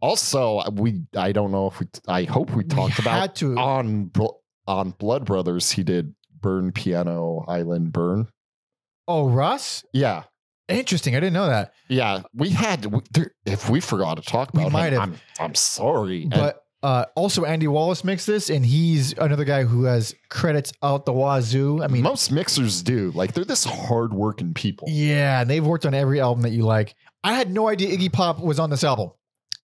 S2: Also, we I don't know if we I hope we talked about
S1: to.
S2: on on Blood Brothers he did Burn Piano Island Burn.
S1: Oh, Ross,
S2: Yeah.
S1: Interesting. I didn't know that.
S2: Yeah, we had if we forgot to talk
S1: We
S2: about
S1: might
S2: him,
S1: have.
S2: I'm, I'm sorry. And
S1: But uh, also, Andy Wallace mixed this, and he's another guy who has credits out the wazoo. I mean,
S2: most mixers do. Like they're this hardworking people.
S1: yeah, and they've worked on every album that you like. I had no idea Iggy Pop was on this album.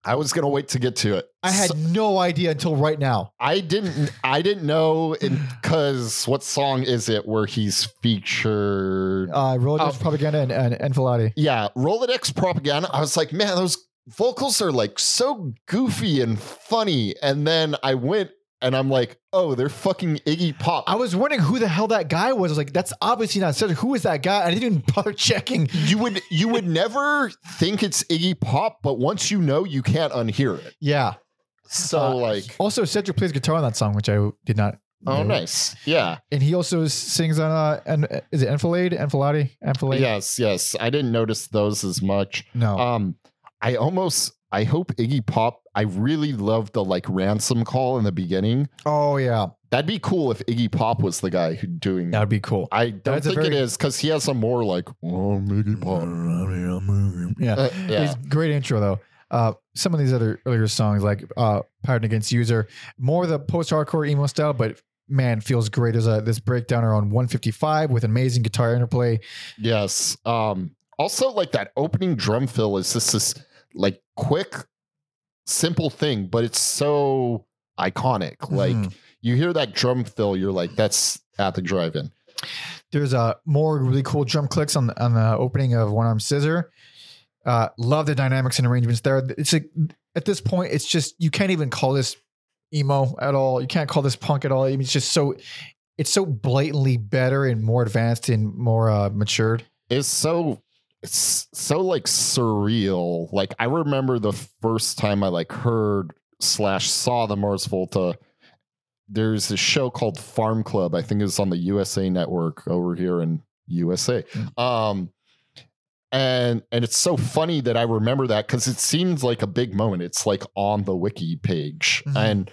S2: I was gonna wait to get to it.
S1: I had
S2: So-
S1: no idea until right now.
S2: I didn't. I didn't know because what song is it where he's featured?
S1: Uh, Rolodex
S2: Oh.
S1: Propaganda and, and Enfilati.
S2: yeah, Rolodex propaganda. I was like, man, those vocals are like so goofy and funny. And then I went and I'm like, oh, they're fucking Iggy Pop.
S1: I was wondering who the hell that guy was. I was like, that's obviously not Cedric. Who is that guy? I didn't even [LAUGHS] bother checking.
S2: you would you would never think it's Iggy Pop, but once you know, you can't unhear it.
S1: Yeah.
S2: So
S1: Uh,
S2: like,
S1: Also, Cedric plays guitar on that song, which I did not.
S2: oh,
S1: know.
S2: nice, yeah,
S1: And he also sings on uh, and is it Enfilade, Enfilati, Enfilade?
S2: yes, yes. I didn't notice those as much.
S1: No.
S2: Um, I almost, I hope Iggy Pop. I really love the like ransom call in the beginning.
S1: oh yeah,
S2: That'd be cool if Iggy Pop was the guy who doing.
S1: that would be cool.
S2: I don't
S1: That's
S2: think it
S1: very-
S2: is because he has a more like, oh, Iggy Pop. [LAUGHS]
S1: Yeah.
S2: Uh, yeah.
S1: He's great intro though. Uh, some of these other earlier songs like uh, "Pattern Against User," more the post-hardcore emo style, but man, feels great. as a this breakdown around 155 with amazing guitar interplay.
S2: Yes. Um, also, like that opening drum fill is just this like quick, simple thing, but it's so iconic. Like
S1: Mhm.
S2: you hear that drum fill, you're like, that's at the drive-in.
S1: There's uh, more really cool drum clicks on on the opening of One Arm Scissor. Uh, love the dynamics and arrangements there. It's like at this point, it's just you can't even call this emo at all. You can't call this punk at all. I mean, it's just so it's so blatantly better and more advanced and more uh, matured.
S2: It's so so like surreal. Like I remember the first time I like heard slash saw the Mars Volta. There's a show called Farm Club. I think it's on the USA Network over here in USA. Um, and and it's so funny that I remember that because it seems like a big moment. It's like on the wiki page,
S1: Mhm.
S2: and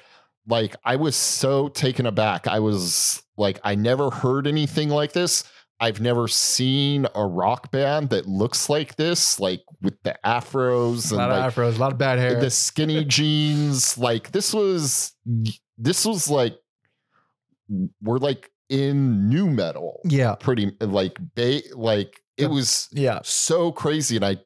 S2: like I was so taken aback. I was like, I never heard anything like this. I've never seen a rock band that looks like this, like with the afros and like
S1: afros, a lot of bad hair.
S2: the skinny [LAUGHS] jeans. Like this was this was like we're like in nu metal,
S1: yeah,
S2: pretty like ba- like it was
S1: yeah.
S2: so crazy, and I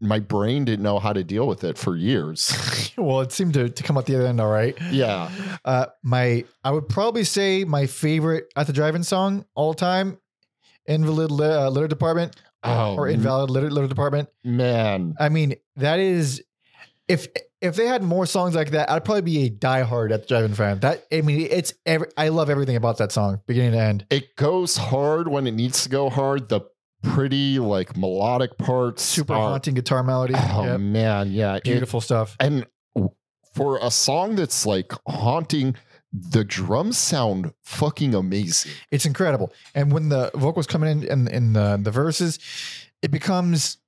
S2: my brain didn't know how to deal with it for years. [LAUGHS]
S1: well, it seemed to, to come out the other end all right.
S2: Yeah.
S1: Uh, my I would probably say my favorite at the drive-in song all time, Invalid Li- uh, Litter Department
S2: Oh
S1: or Invalid Litter, Litter Department.
S2: man,
S1: I mean, that is if if they had more songs like that, I'd probably be a diehard at the drive-in fan. That I mean, it's every I love everything about that song, beginning to end.
S2: it goes hard when it needs to go hard. The pretty like melodic parts,
S1: Super
S2: are-
S1: haunting guitar melody.
S2: Oh
S1: Yep.
S2: man, yeah, it-
S1: Beautiful stuff.
S2: and for a song that's like haunting the drums sound fucking amazing
S1: It's incredible. And when the vocals coming in in, in the, the verses, it becomes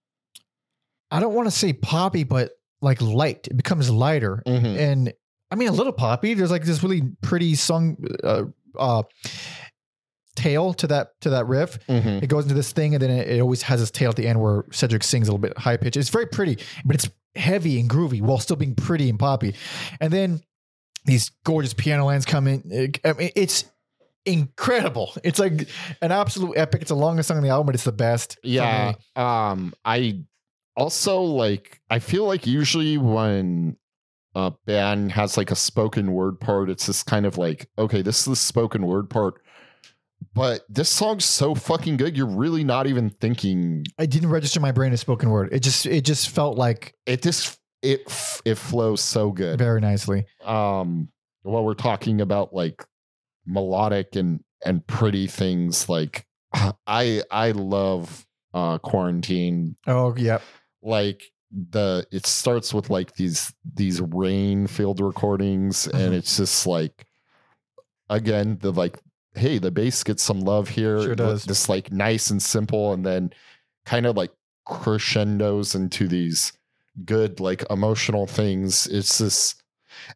S1: I don't want to say poppy, but like light. It becomes lighter.
S2: Mhm.
S1: And I mean a little poppy. There's like this really pretty song uh, uh tail to that to that riff.
S2: Mhm.
S1: It goes into this thing and then it, it always has this tail at the end where Cedric sings a little bit high pitch. It's very pretty, but it's heavy and groovy while still being pretty and poppy. And then these gorgeous piano lines come in. I mean, it's incredible. It's like an absolute epic. It's the longest song on the album, but it's the best.
S2: yeah um i also like i feel like usually when a band has like a spoken word part it's just kind of like okay this is the spoken word part but this song's so fucking good you're really not even thinking
S1: I didn't register my brain as spoken word. It just it just felt like
S2: it just it f- it flows so good
S1: very nicely.
S2: um while we're talking about like melodic and and pretty things like [SIGHS] i i love uh quarantine
S1: Oh yeah.
S2: like the it starts with like these these rain field recordings and
S1: Mhm.
S2: it's just like again the like hey the bass gets some love here
S1: Sure does.
S2: this like nice and simple and then kind of like crescendos into these good like emotional things it's just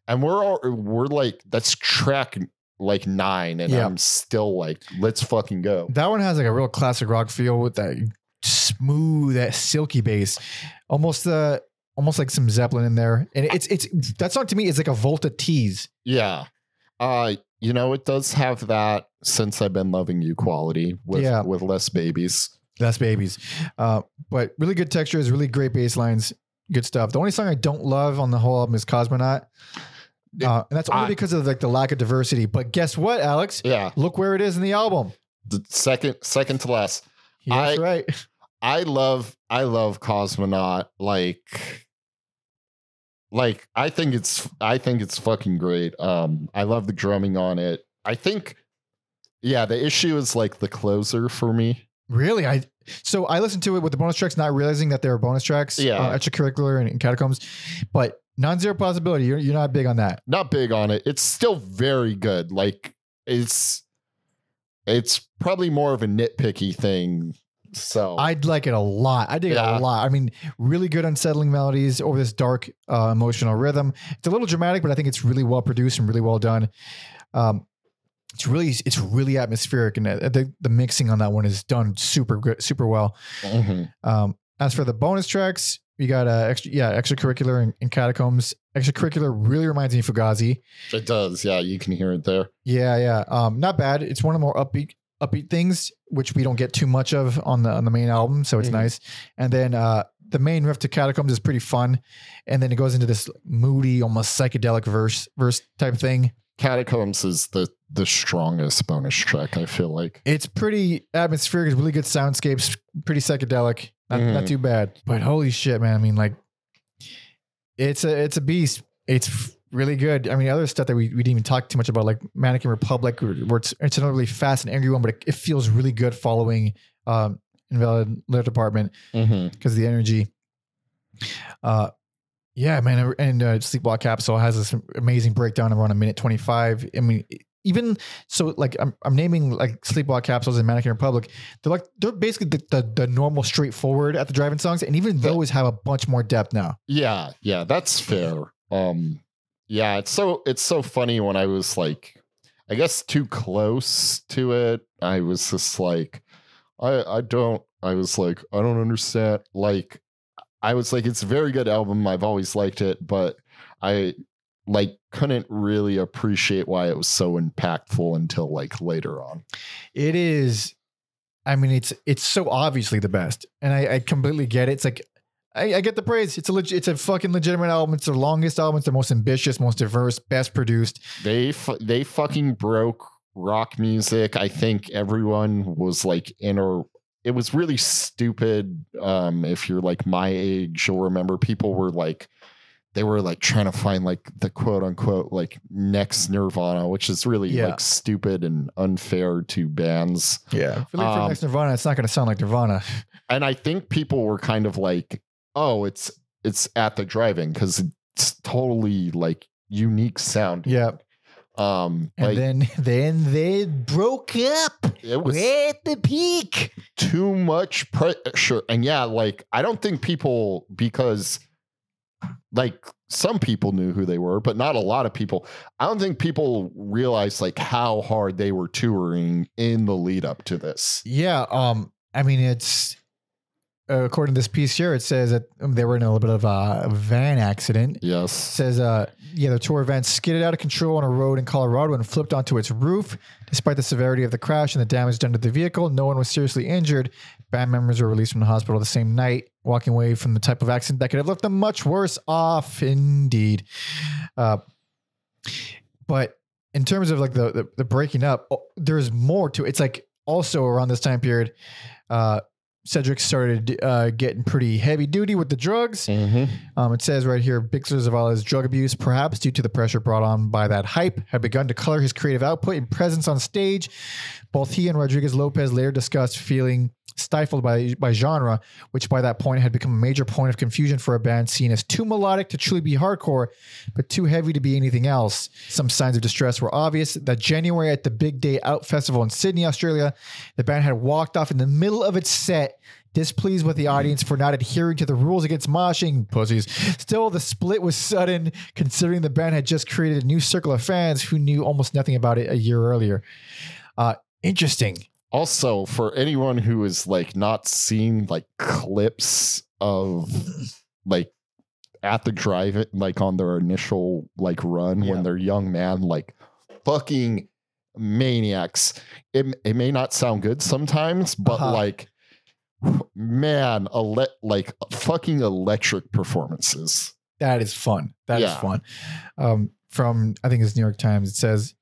S2: and we're all we're like that's track like nine and
S1: Yeah.
S2: i'm still like let's fucking go
S1: That one has like a real classic rock feel with that smooth, that silky bass, almost uh, almost like some Zeppelin in there. And it's it's that song to me is like a Volta tease.
S2: Yeah. Uh, you know, it does have that since I've been loving you quality with
S1: Yeah.
S2: with less babies.
S1: Less babies. Uh, but really good textures, really great bass lines, good stuff. The only song I don't love on the whole album is Cosmonaut. Uh, and that's only
S2: I-
S1: because of like the lack of diversity. But guess what, Alex?
S2: Yeah.
S1: Look where it is in the album.
S2: The second second to last.
S1: That's
S2: I-
S1: right.
S2: I love I love Cosmonaut like like I think it's I think it's fucking great. Um I love the drumming on it. I think yeah, the issue is like the closer for me.
S1: Really? I so I listened to it with the bonus tracks, not realizing that there were bonus tracks.
S2: Yeah.
S1: uh, extracurricular and, and catacombs, but non-zero possibility. You're you're not big on that.
S2: Not big on it. It's still very good. Like it's it's probably more of a nitpicky thing. So
S1: I'd like it a lot. I dig it a lot. I mean, really good unsettling melodies over this dark uh, emotional rhythm. It's a little dramatic, but I think it's really well produced and really well done. Um, it's really it's really atmospheric, and uh, the the mixing on that one is done super good, super well.
S2: Mhm.
S1: Um, as for the bonus tracks, we got uh, extra, yeah, extracurricular and, and catacombs. Extracurricular really reminds me of Fugazi.
S2: It does. Yeah, you can hear it there.
S1: Yeah, yeah. Um, not bad. It's one of the more upbeat upbeat things, which we don't get too much of on the on the main album, so it's
S2: Mhm.
S1: nice. And then uh the main riff to Catacombs is pretty fun, and then it goes into this moody, almost psychedelic verse verse type thing.
S2: Catacombs is the the strongest bonus track. I feel like.
S1: It's pretty atmospheric. It's really good soundscapes, pretty psychedelic. Not, not
S2: Mhm.
S1: too bad. But holy shit, man! I mean, like, it's a it's a beast. It's really good. I mean, other stuff that we, we didn't even talk too much about, like Mannequin Republic, where it's it's another really fast and angry one, but it, it feels really good following um, Invalid Litter Department because of the energy. Uh, yeah, man, and uh, Sleepwalk Capsule has this amazing breakdown around a minute twenty five. I mean, even so, like I'm, I'm naming like Sleepwalk Capsules and Mannequin Republic. They're like they're basically the, the, the normal straightforward At the Drive-In songs, and even those have a bunch more depth now.
S2: Yeah, yeah, that's fair. Um, yeah, it's so it's so funny when I was like, I guess too close to it. I was just like, I I don't. I was like, I don't understand. Like, I was like, it's a very good album. I've always liked it, but I like couldn't really appreciate why it was so impactful until like later on.
S1: It is. I mean, it's it's so obviously the best, and I, I completely get it. It's like I, I get the praise. It's a leg, it's a fucking legitimate album. It's the longest album. It's the most ambitious, most diverse, best produced.
S2: they fu- they fucking broke rock music. I think everyone was like in a. It was really stupid. Um, if you're like my age, you'll remember people were like, they were like trying to find like the quote unquote like next Nirvana, which is really
S1: Yeah.
S2: like stupid and unfair to bands.
S1: Yeah, if you look for
S2: Um,
S1: next Nirvana, it's not going to sound like Nirvana.
S2: And I think people were kind of like, oh, it's it's At the Drive-In because it's totally like unique sound.
S1: Yeah,
S2: Um,
S1: and
S2: like
S1: then [LAUGHS] then they broke up
S2: it was
S1: at the peak.
S2: too much pressure. And yeah, like I don't think people because like some people knew who they were, but not a lot of people. I don't think people realized like how hard they were touring in the lead up to this.
S1: Yeah, um, I mean, it's uh, according to this piece here, it says that they were in a little bit of a van accident. It
S2: Yes.
S1: says, uh, yeah, the tour van skidded out of control on a road in Colorado and flipped onto its roof. Despite the severity of the crash and the damage done to the vehicle, no one was seriously injured. Band members were released from the hospital the same night, walking away from the type of accident that could have left them much worse off, indeed. Uh, but in terms of like the, the, the breaking up, oh, there's more to it. It's like also around this time period, uh, Cedric started uh, getting pretty heavy duty with the drugs.
S2: Mm-hmm.
S1: Um, it says right here, Bixler Zavala's drug abuse, perhaps due to the pressure brought on by that hype, had begun to color his creative output and presence on stage. Both he and Rodriguez Lopez later discussed feeling stifled by by genre, which by that point had become a major point of confusion for a band seen as too melodic to truly be hardcore, but too heavy to be anything else. Some signs of distress were obvious. That January at the Big Day Out Festival in Sydney, Australia, the band had walked off in the middle of its set. Displeased with the audience for not adhering to the rules against moshing, pussies. Still, the split was sudden, considering the band had just created a new circle of fans who knew almost nothing about it a year earlier. Uh, interesting.
S2: Also, for anyone who is like not seen like clips of like At the Drive-In like on their initial like run
S1: Yeah.
S2: when they're young man, like fucking maniacs. It it may not sound good sometimes, but
S1: Uh-huh.
S2: like man, ele- like fucking electric performances.
S1: That is fun. That is
S2: Yeah.
S1: fun. Um, from I think it's New York Times. It says,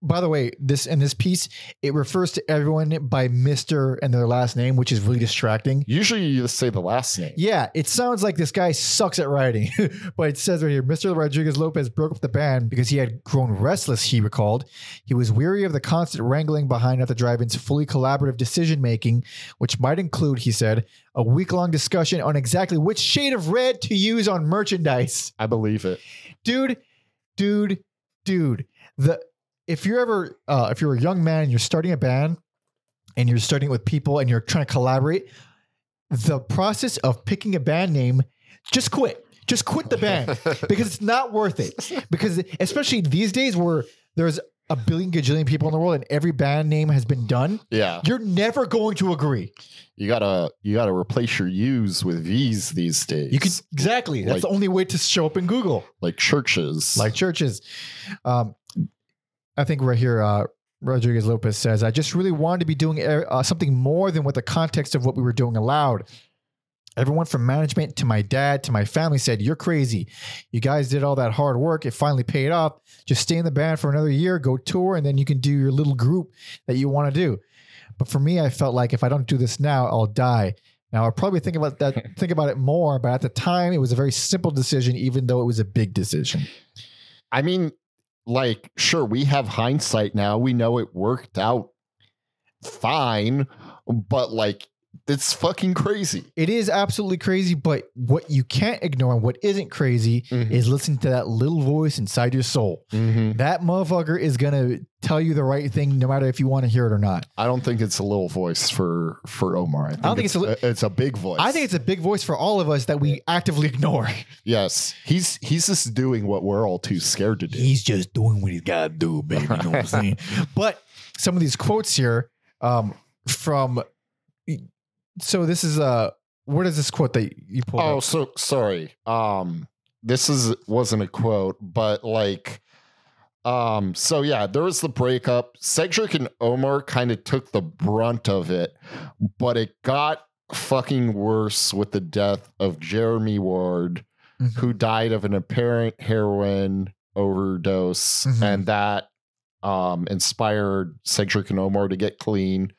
S1: by the way, this in this piece it refers to everyone by Mister and their last name, which is really distracting.
S2: Usually you just say the last name.
S1: Yeah, it sounds like this guy sucks at writing, [LAUGHS] but it says right here Mr. Rodriguez Lopez broke up the band because he had grown restless, he recalled. He was weary of the constant wrangling behind at the drive in's fully collaborative decision making, which might include, he said, a week long discussion on exactly which shade of red to use on merchandise.
S2: I believe it.
S1: Dude, dude, dude. The if you're ever uh, if you're a young man and you're starting a band and you're starting with people and you're trying to collaborate, the process of picking a band name, just quit. Just quit the band [LAUGHS] because it's not worth it. Because especially these days where there's a billion gajillion people in the world and every band name has been done,
S2: Yeah.
S1: you're never going to agree.
S2: You gotta you gotta replace your U's with V's these days.
S1: You could exactly. That's
S2: Like-
S1: the only way to show up in Google.
S2: like churches.
S1: like churches. Um, I think right here, uh, Rodriguez Lopez says, I just really wanted to be doing uh, something more than what the context of what we were doing allowed. Everyone from management to my dad to my family said, You're crazy. You guys did all that hard work. It finally paid off. Just stay in the band for another year, go tour, and then you can do your little group that you want to do. But for me, I felt like if I don't do this now, I'll die. Now I'll probably think about that, [LAUGHS] think about it more, but at the time it was a very simple decision, even though it was a big decision.
S2: I mean, like, sure, we have hindsight now. We know it worked out fine, but like it's fucking crazy.
S1: It is absolutely crazy, but what you can't ignore and what isn't crazy
S2: Mhm.
S1: is listening to that little voice inside your soul. That motherfucker is gonna tell you the right thing no matter if you want to hear it or not.
S2: I don't think it's a little voice for for Omar. I, think
S1: don't think
S2: it's,
S1: it's a
S2: it's a big voice.
S1: I think it's a big voice for all of us that we actively ignore. [LAUGHS]
S2: yes. He's he's just doing what we're all too scared to do.
S1: He's just doing what he's gotta do, baby. You know what I'm [LAUGHS] saying? But some of these quotes here, um, from so this is uh where does this quote that you pulled
S2: Oh,
S1: up?
S2: so sorry. Um, this is wasn't a quote, but like, um, so yeah, there was the breakup. Cedric and Omar kind of took the brunt of it, but it got fucking worse with the death of Jeremy Ward,
S1: Mhm.
S2: who died of an apparent heroin overdose,
S1: Mhm.
S2: and that um inspired Cedric and Omar to get clean.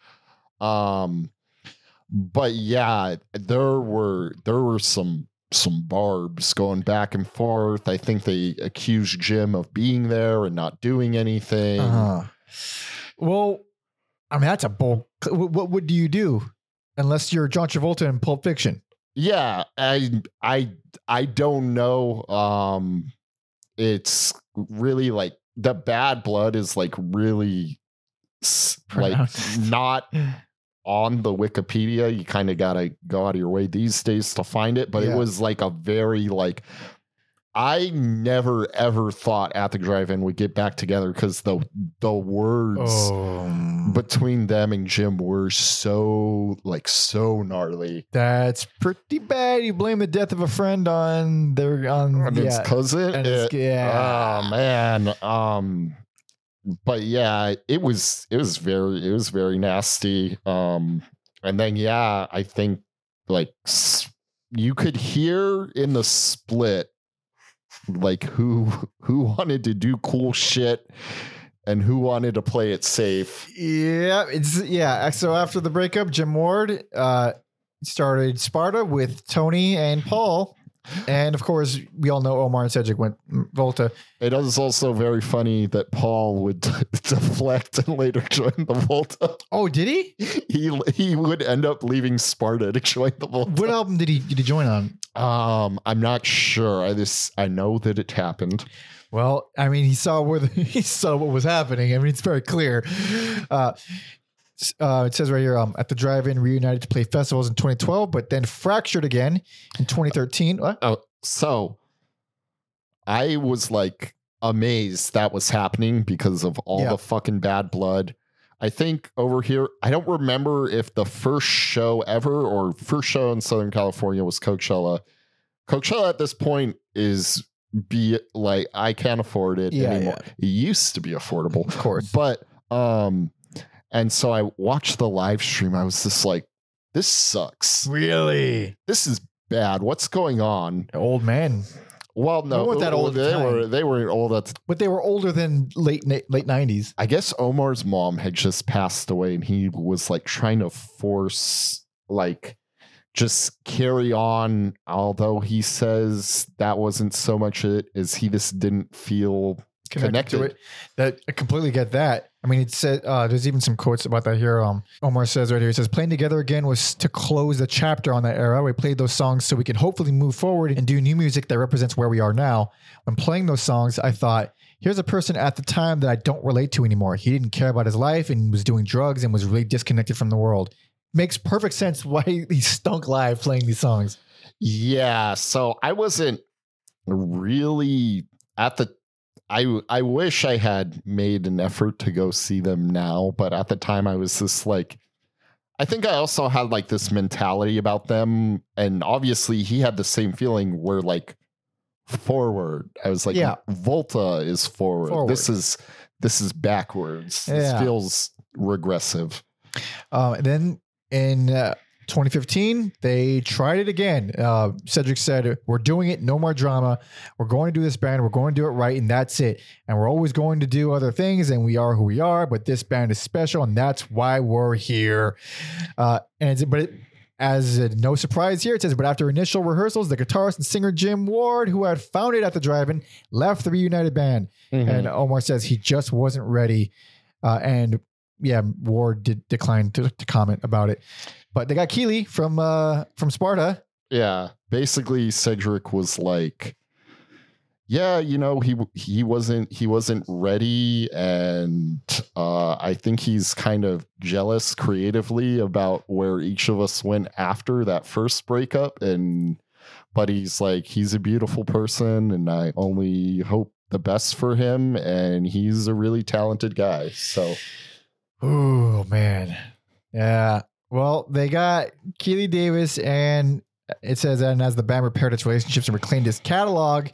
S2: Um, but yeah, there were there were some some barbs going back and forth. I think they accused Jim of being there and not doing anything.
S1: Uh-huh. Well, I mean that's a bold. What, what would do you do unless you're John Travolta in Pulp Fiction?
S2: Yeah, I I I don't know. Um it's really like the bad blood is like really like not [LAUGHS] on the Wikipedia. You kind of got to go out of your way these days to find it, but
S1: Yeah.
S2: it was like a very like I never ever thought at the drive-in would get back together because the the words
S1: Oh,
S2: between them and Jim were so like so gnarly.
S1: that's pretty bad. You blame the death of a friend on their on
S2: it's
S1: yeah.
S2: cousin.
S1: And it's-
S2: it-
S1: yeah.
S2: Oh man. Um but yeah, it was it was very it was very nasty. Um and then yeah, I think like you could hear in the split like who who wanted to do cool shit and who wanted to play it safe.
S1: Yeah, it's yeah. So after the breakup, Jim Ward uh, started Sparta with Tony and Paul. And of course, we all know Omar and Cedric went Volta.
S2: It is also very funny that Paul would [LAUGHS] deflect and later join the Volta.
S1: Oh, did he? [LAUGHS]
S2: He he would end up leaving Sparta to join the Volta.
S1: What album did he did he join on?
S2: Um, I'm not sure. I just I know that it happened.
S1: Well, I mean, he saw where the, [LAUGHS] he saw what was happening. I mean, it's very clear. Uh, uh, it says right here, um, at the drive-in, reunited to play festivals in 2012, but then fractured again in 2013. What?
S2: Oh, so I was like amazed that was happening because of all
S1: Yeah.
S2: the fucking bad blood. I think over here, I don't remember if the first show ever or first show in Southern California was Coachella. Coachella at this point is be like I can't afford it
S1: Yeah,
S2: anymore. It used to be affordable,
S1: Of course.
S2: but um, and so I watched the live stream. I was just like, this sucks.
S1: Really?
S2: This is bad. What's going on?
S1: Old man.
S2: Well, no,
S1: weren't that old
S2: They
S1: time.
S2: were they were old at.
S1: But they were older than late late 90s.
S2: I guess Omar's mom had just passed away, and he was like trying to force like just carry on. Although he says that wasn't so much it as he just didn't feel
S1: Connected, to it. That I completely get that. I mean, it said uh, there's even some quotes about that here. Um, Omar says right here, he says, playing together again was to close the chapter on that era. We played those songs so we can hopefully move forward and do new music that represents where we are now. When playing those songs, I thought, here's a person at the time that I don't relate to anymore. He didn't care about his life and was doing drugs and was really disconnected from the world. Makes perfect sense why he stunk live playing these songs.
S2: Yeah, so I wasn't really at the I I wish I had made an effort to go see them now, but at the time I was just like I think I also had like this mentality about them and obviously he had the same feeling where like forward. I was like
S1: Yeah.
S2: Volta is forward.
S1: Forward.
S2: This is this is backwards. This feels regressive.
S1: Um, and then in uh, 2015, they tried it again. Uh, Cedric said, We're doing it, no more drama. We're going to do this band, we're going to do it right, and that's it. And we're always going to do other things, and we are who we are, but this band is special, and that's why we're here. Uh, and but it, as a, no surprise here, it says, but after initial rehearsals, the guitarist and singer Jim Ward, who had founded at the drive-in, left the reunited band. And Omar says he just wasn't ready. Uh, and yeah, Ward did decline to, to comment about it. But they got Keeley from uh, from Sparta.
S2: Yeah, basically Cedric was like, yeah, you know, he he wasn't he wasn't ready, and uh, I think he's kind of jealous creatively about where each of us went after that first breakup, and but he's like he's a beautiful person, and I only hope the best for him, and he's a really talented guy. So
S1: Oh man, yeah. Well, they got Keeley Davis, and it says, and as the band repaired its relationships and reclaimed its catalog,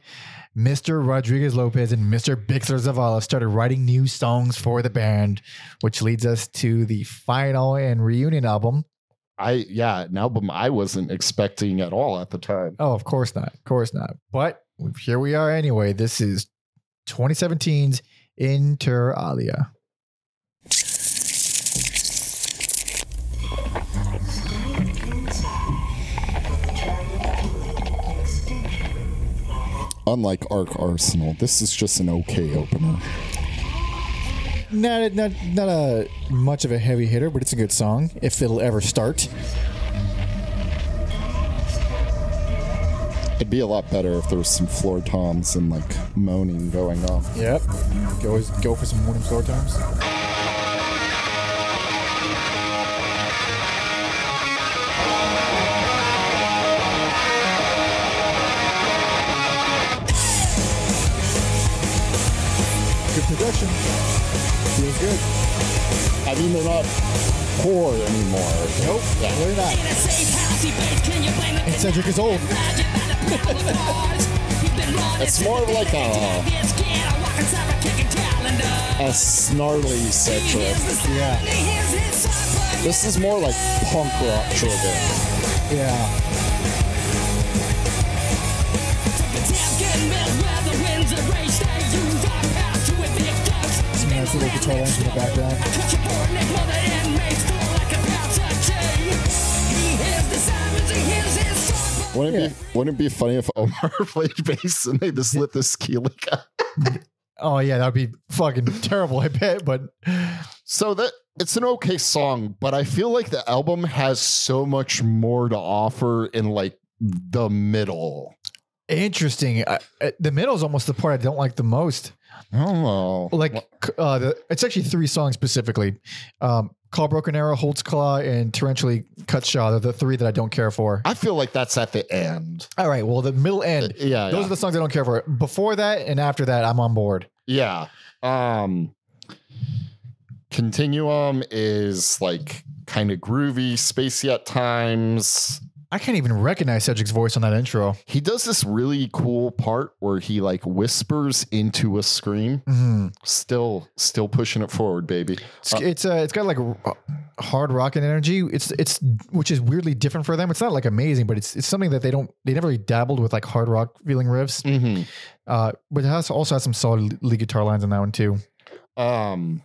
S1: Mr. Rodriguez Lopez and Mr. Bixler Zavala started writing new songs for the band, which leads us to the final and reunion album.
S2: I yeah, an album I wasn't expecting at all at the time.
S1: Oh, of course not. Of course not. But here we are anyway. This is 2017's Inter Alia.
S3: Unlike Arcarsenal, this is just an okay opener.
S4: Not a, not not a much of a heavy hitter, but it's a good song if it'll ever start.
S3: It'd be a lot better if there was some floor toms and like moaning going on.
S4: Yep. Go go for some morning floor times. Good progression. Feels good.
S3: I mean, they're not poor anymore.
S4: Nope. Really not. And
S5: And
S4: Cedric is old.
S3: It's more of like a a snarly Cedric.
S4: Yeah.
S3: This is more like punk rock driven.
S4: Yeah. Some nice little guitar lines in the background.
S2: Wouldn't it be wouldn't it be funny if Omar [LAUGHS] played bass and they just lit this Keeley guy?
S1: Oh yeah, that would be fucking terrible. I bet, but
S2: So that it's an okay song, but I feel like the album has so much more to offer in like the middle.
S1: interesting. I, I- the middle is almost the part I don't like the most.
S2: I.
S1: Like uh, the, it's actually three songs specifically. Um, Call Broken Arrow, Holtzclaw, and Torrentially Cutshaw. They're the three that I don't care for.
S2: I feel like that's at the end.
S1: All right, well, the middle end.
S2: Yeah,
S1: Those
S2: yeah.
S1: are the songs I don't care for. Before that and after that, I'm on board.
S2: Yeah. Um Continuum is like kind of groovy, spacey at times.
S1: I can't even recognize Cedric's voice on that intro.
S2: He does this really cool part where he like whispers into a scream.
S1: Mhm.
S2: Still still pushing it forward, baby.
S1: It's it's, uh, it's got like hard rock and energy. It's it's which is weirdly different for them. It's not like amazing, but it's it's something that they don't they never really dabbled with like hard rock feeling riffs.
S2: Mm-hmm.
S1: Uh, but it has also has some solid lead guitar lines on that one too.
S2: Um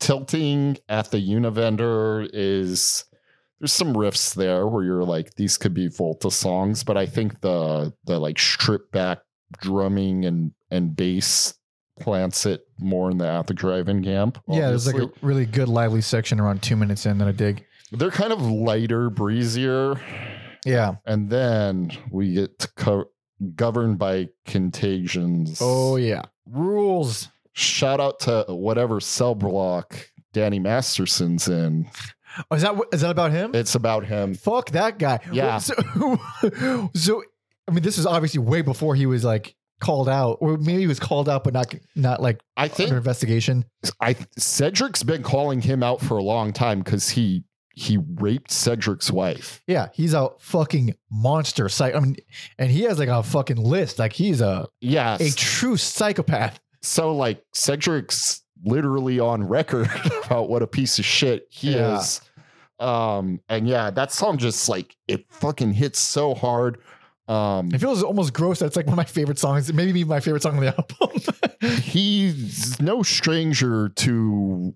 S2: tilting at the Univendor is there's some riffs there where you're like these could be Volta songs, but I think the the like stripped back drumming and and bass plants it more in the at the drive-in camp.
S1: Yeah, there's like a really good lively section around two minutes in that I dig.
S2: they're kind of lighter, breezier,
S1: Yeah.
S2: and then we get to co- governed by contagions.
S1: Oh yeah. Rules.
S2: shout out to whatever cell block Danny Masterson's in.
S1: Oh, is that is that about him?
S2: It's about him.
S1: Fuck that guy.
S2: Yeah.
S1: So, [LAUGHS] so I mean, this is obviously way before he was like called out, or maybe he was called out, but not not like
S2: I think
S1: under investigation.
S2: I Cedric's been calling him out for a long time because he he raped Cedric's wife.
S1: Yeah, he's a fucking monster. Psych. I mean, and he has like a fucking list. Like he's a
S2: Yeah.
S1: a true psychopath.
S2: So like Cedric's literally on record [LAUGHS] about what a piece of shit he
S1: Yeah.
S2: is. Um and yeah, that song just like it fucking hits so hard. Um
S1: It feels almost gross. That's like one of my favorite songs. Maybe be my favorite song on the [LAUGHS] album.
S2: he's no stranger to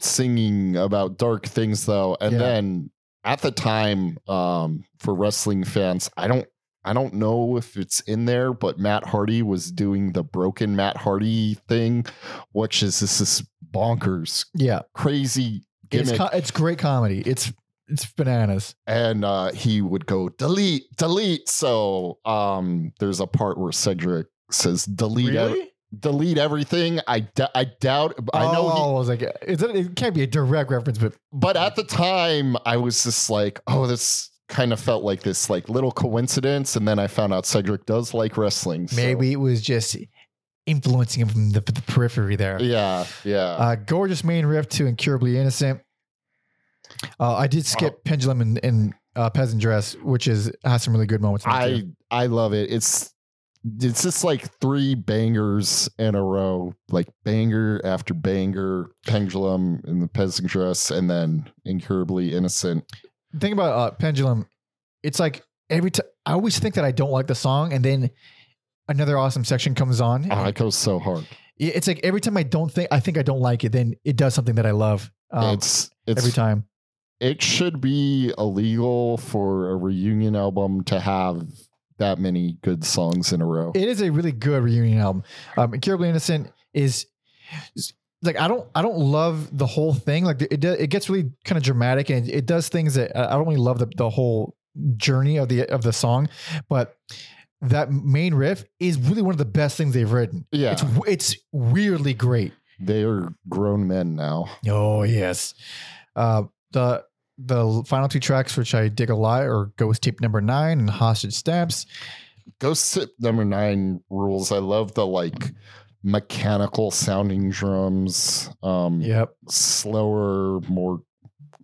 S2: singing about dark things though and
S1: Yeah.
S2: then at the time um for wrestling fans i don't i don't know if it's in there but matt hardy was doing the broken matt hardy thing which is this, is bonkers
S1: yeah,
S2: crazy
S1: it's co- it's great comedy. It's it's bananas.
S2: and uh he would go delete delete so um there's a part where cedric says delete ev-
S1: Really?
S2: delete everything i d- i doubt i know he
S1: Oh, I was like, it can't be a direct reference, but
S2: but at the time i was just like oh this kind of felt like this like little coincidence and then i found out cedric does like wrestling so-
S1: maybe it was just influencing him from the, the periphery there.
S2: yeah yeah
S1: Uh, gorgeous main riff to Incurably Innocent. Uh, I did skip Pendulum and, and uh, Peasant Dress, which is has some really good moments.
S2: i
S1: too.
S2: i love it it's it's just like three bangers in a row like banger after banger pendulum in the peasant dress and then incurably innocent
S1: thing about uh, Pendulum, it's like every time I always think that I don't like the song, and then another awesome section comes on.
S2: oh it goes so hard
S1: It's like every time I don't think I think I don't like it, then it does something that I love. Um,
S2: it's it's
S1: every time.
S2: it should be illegal for a reunion album to have that many good songs in a row.
S1: It is a really good reunion album. Um, Incurably Innocent is- like I don't I don't love the whole thing. Like it it gets really kind of dramatic and it, it does things that I don't really love the the whole journey of the of the song, but that main riff is really one of the best things they've written.
S2: yeah,
S1: It's it's weirdly great.
S2: they are grown men now.
S1: Oh yes. Uh, the the final two tracks, which I dig a lot, are Ghost Tape Number Nine and Hostage Stamps.
S2: Ghost Tape number nine rules. I love the like mechanical sounding drums, um,
S1: Yep,
S2: slower, more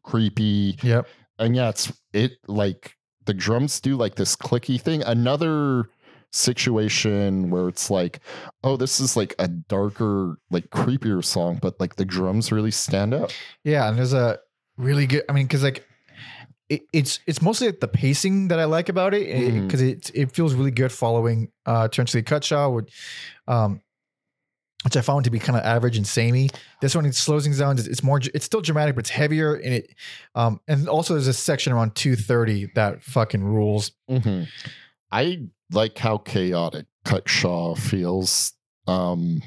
S2: creepy.
S1: yep.
S2: and yeah, it's it like the drums do like this clicky thing. Another situation where it's like, oh, this is like a darker, like creepier song, but like the drums really stand out.
S1: Yeah, and there's a really good. I mean, because like it, it's it's mostly like the pacing that I like about it because it, it feels really good following uh Torrentially Cutshaw. Would um which I found to be kind of average and samey. This one it slows things down. It's more. It's still dramatic, but it's heavier, and it. Um, and also there's a section around two thirty that fucking rules.
S2: Mhm. I like how chaotic Cutshaw feels. Um,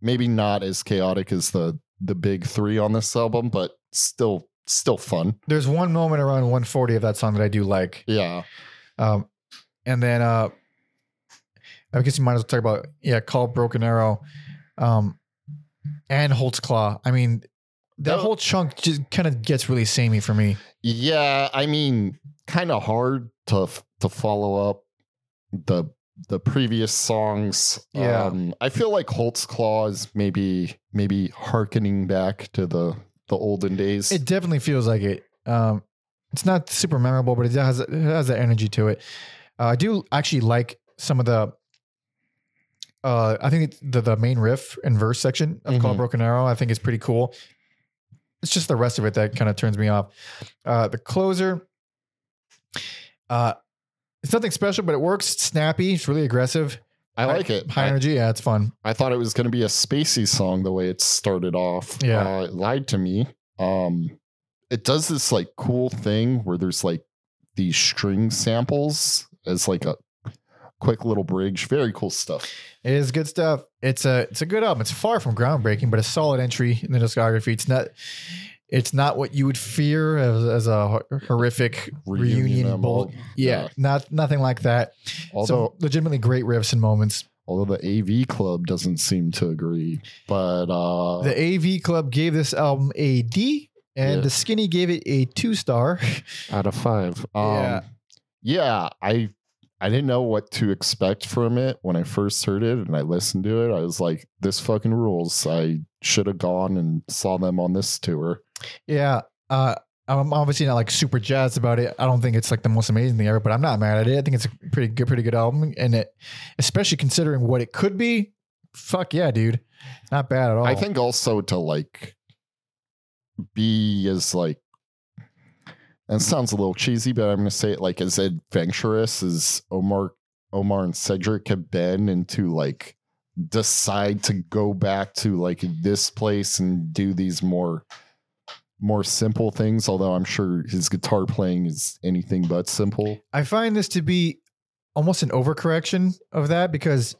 S2: maybe not as chaotic as the the big three on this album, but still still fun.
S1: There's one moment around one forty of that song that I do like.
S2: Yeah.
S1: Um, and then uh, I guess you might as well talk about yeah, call Broken Arrow, um, and Holtzclaw. I mean, that whole chunk just kind of gets really samey for me.
S2: Yeah, I mean, kind of hard to to follow up the the previous songs.
S1: Yeah.
S2: Um, I feel like Holtzclaw is maybe maybe harkening back to the the olden days.
S1: It definitely feels like it. Um, it's not super memorable, but it has it has that energy to it. Uh, I do actually like some of the. Uh, I think it's the the main riff and verse section of "Call
S2: Mhm.
S1: Broken Arrow" I think is pretty cool. It's just the rest of it that kind of turns me off. Uh, the closer, uh, it's nothing special, but it works. It's snappy. It's really aggressive.
S2: I like it.
S1: High
S2: I-
S1: energy. Yeah, it's fun.
S2: I thought it was going to be a spacey song the way it started off.
S1: Yeah.
S2: uh, it lied to me. Um, it does this like cool thing where there's like these string samples as like a quick little bridge. Very cool stuff.
S1: It is good stuff. It's a it's a good album. It's far from groundbreaking, but a solid entry in the discography. It's not it's not what you would fear as, as a horrific reunion,
S2: Reunion
S1: bull.
S2: album.
S1: Yeah,
S2: Yeah.
S1: not nothing like that.
S2: Although
S1: Some legitimately great riffs and moments.
S2: although the AV Club doesn't seem to agree, but uh,
S1: The AV Club gave this album a D, and
S2: Yeah.
S1: the Skinny gave it a two star.
S2: out of five, [LAUGHS] um,
S1: Yeah.
S2: yeah, I I didn't know what to expect from it when I first heard it, and I listened to it. I was like, "This fucking rules." I should have gone and saw them on this tour.
S1: yeah. Uh, I'm obviously not like super jazzed about it. I don't think it's like the most amazing thing ever, but I'm not mad at it. I think it's a pretty good, pretty good album, and it, especially considering what it could be. Fuck yeah, dude, not bad at all.
S2: I think also to like be as like and it sounds a little cheesy, but I'm gonna say it like as adventurous as Omar Omar and Cedric have been and to like decide to go back to like this place and do these more more simple things, although I'm sure his guitar playing is anything but simple.
S1: I find this to be almost an overcorrection of that because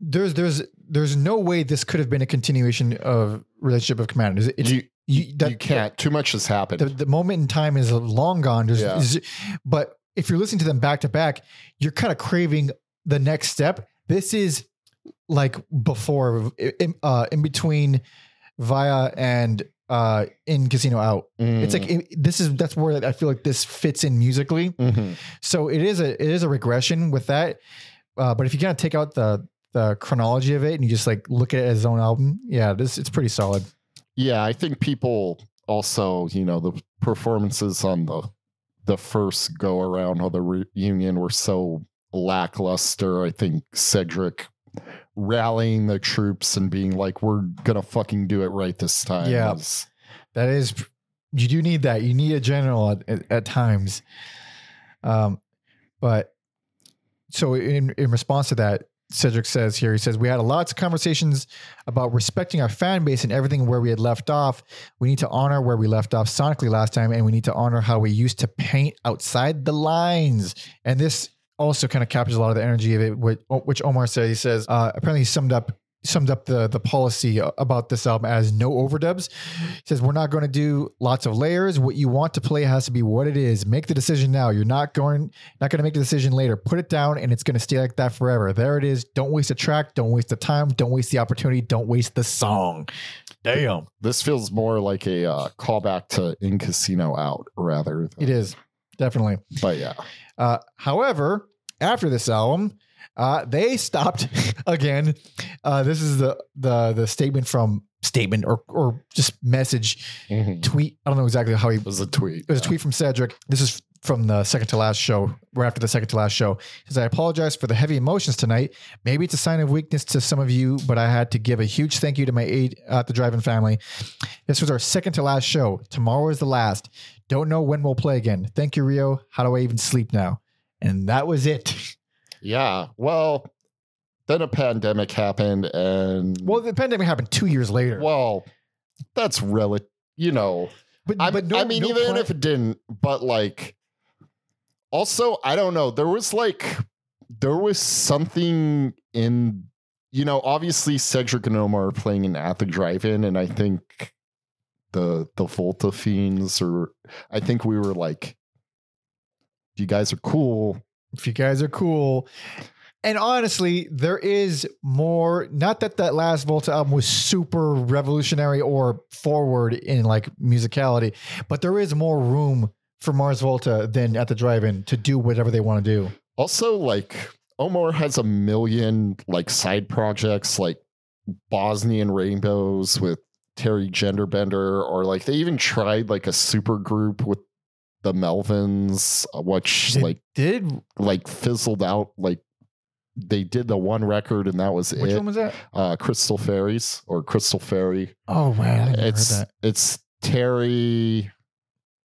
S1: there's there's there's no way this could have been a continuation of relationship of command. It's
S2: You-
S1: you, that,
S2: you can't. Too much has happened.
S1: The, the moment in time is long gone. There's,
S2: Yeah.
S1: but if you're listening to them back to back, you're kind of craving the next step. This is like before, in, uh, in between Vaya and uh, in Casino Out. It's like it, this is that's where I feel like this fits in musically.
S2: Mhm.
S1: So it is a it is a regression with that. Uh, but if you kind of take out the the chronology of it and you just like look at it as its own album, yeah, this it's pretty solid.
S2: Yeah, I think people also, you know, the performances on the the first go around of the reunion were so lackluster. I think Cedric rallying the troops and being like, "We're gonna fucking do it right this time."
S1: Yeah.
S2: was-
S1: That is, you do need that. You need a general at, at, at times. Um, but so in in response to that, Cedric says here, he says we had lots of conversations about respecting our fan base and everything where we had left off. We need to honor where we left off sonically last time, and we need to honor how we used to paint outside the lines. And this also kind of captures a lot of the energy of it, which, Omar says. He says uh, apparently he summed up summed up the the policy about this album as no overdubs. He says we're not going to do lots of layers. What you want to play has to be what it is. Make the decision now. You're not going not going to make the decision later. Put it down and it's going to stay like that forever. There it is. Don't waste a track. Don't waste the time. Don't waste the opportunity. Don't waste the song. Damn.
S2: this feels more like a uh, callback to In Casino Out rather. Than,
S1: It is. Definitely.
S2: but yeah,
S1: Uh, however, after this album, uh, they stopped [LAUGHS] again. Uh, this is the the the statement from statement or or just message
S2: Mhm.
S1: tweet. I don't know exactly how he
S2: it was a tweet.
S1: It was a tweet from Cedric. This is from the second to last show, right after the second to last show. He says, I apologize for the heavy emotions tonight. Maybe it's a sign of weakness to some of you, but I had to give a huge thank you to my aide at the drive-in family. This was our second to last show. Tomorrow is the last. Don't know when we'll play again. Thank you, Rio. How do I even sleep now? And that was it. [LAUGHS]
S2: Yeah. Well, then a pandemic happened, and
S1: Well, the pandemic happened two years later.
S2: well, that's relative. You know,
S1: but,
S2: I,
S1: but no,
S2: I mean,
S1: no
S2: even
S1: cli-
S2: if it didn't, but like, also, I don't know. There was like, there was something in, you know, obviously Cedric and Omar are playing in at the drive-in, and I think the the Volta fiends, or I think we were like, you guys are cool.
S1: If you guys are cool. And honestly, there is more. Not that that last Volta album was super revolutionary or forward in like musicality, but there is more room for Mars Volta than at the drive-in to do whatever they want to do.
S2: Also, like Omar has a million like side projects, like Bosnian Rainbows with Teri Gender Bender, or like they even tried like a super group with the Melvins, uh, which
S1: They
S2: like
S1: did
S2: like fizzled out. Like they did the one record and that was
S1: which
S2: it.
S1: one was that?
S2: uh, Crystal Fairies or Crystal Fairy.
S1: Oh man, I never heard
S2: It's it's Teri,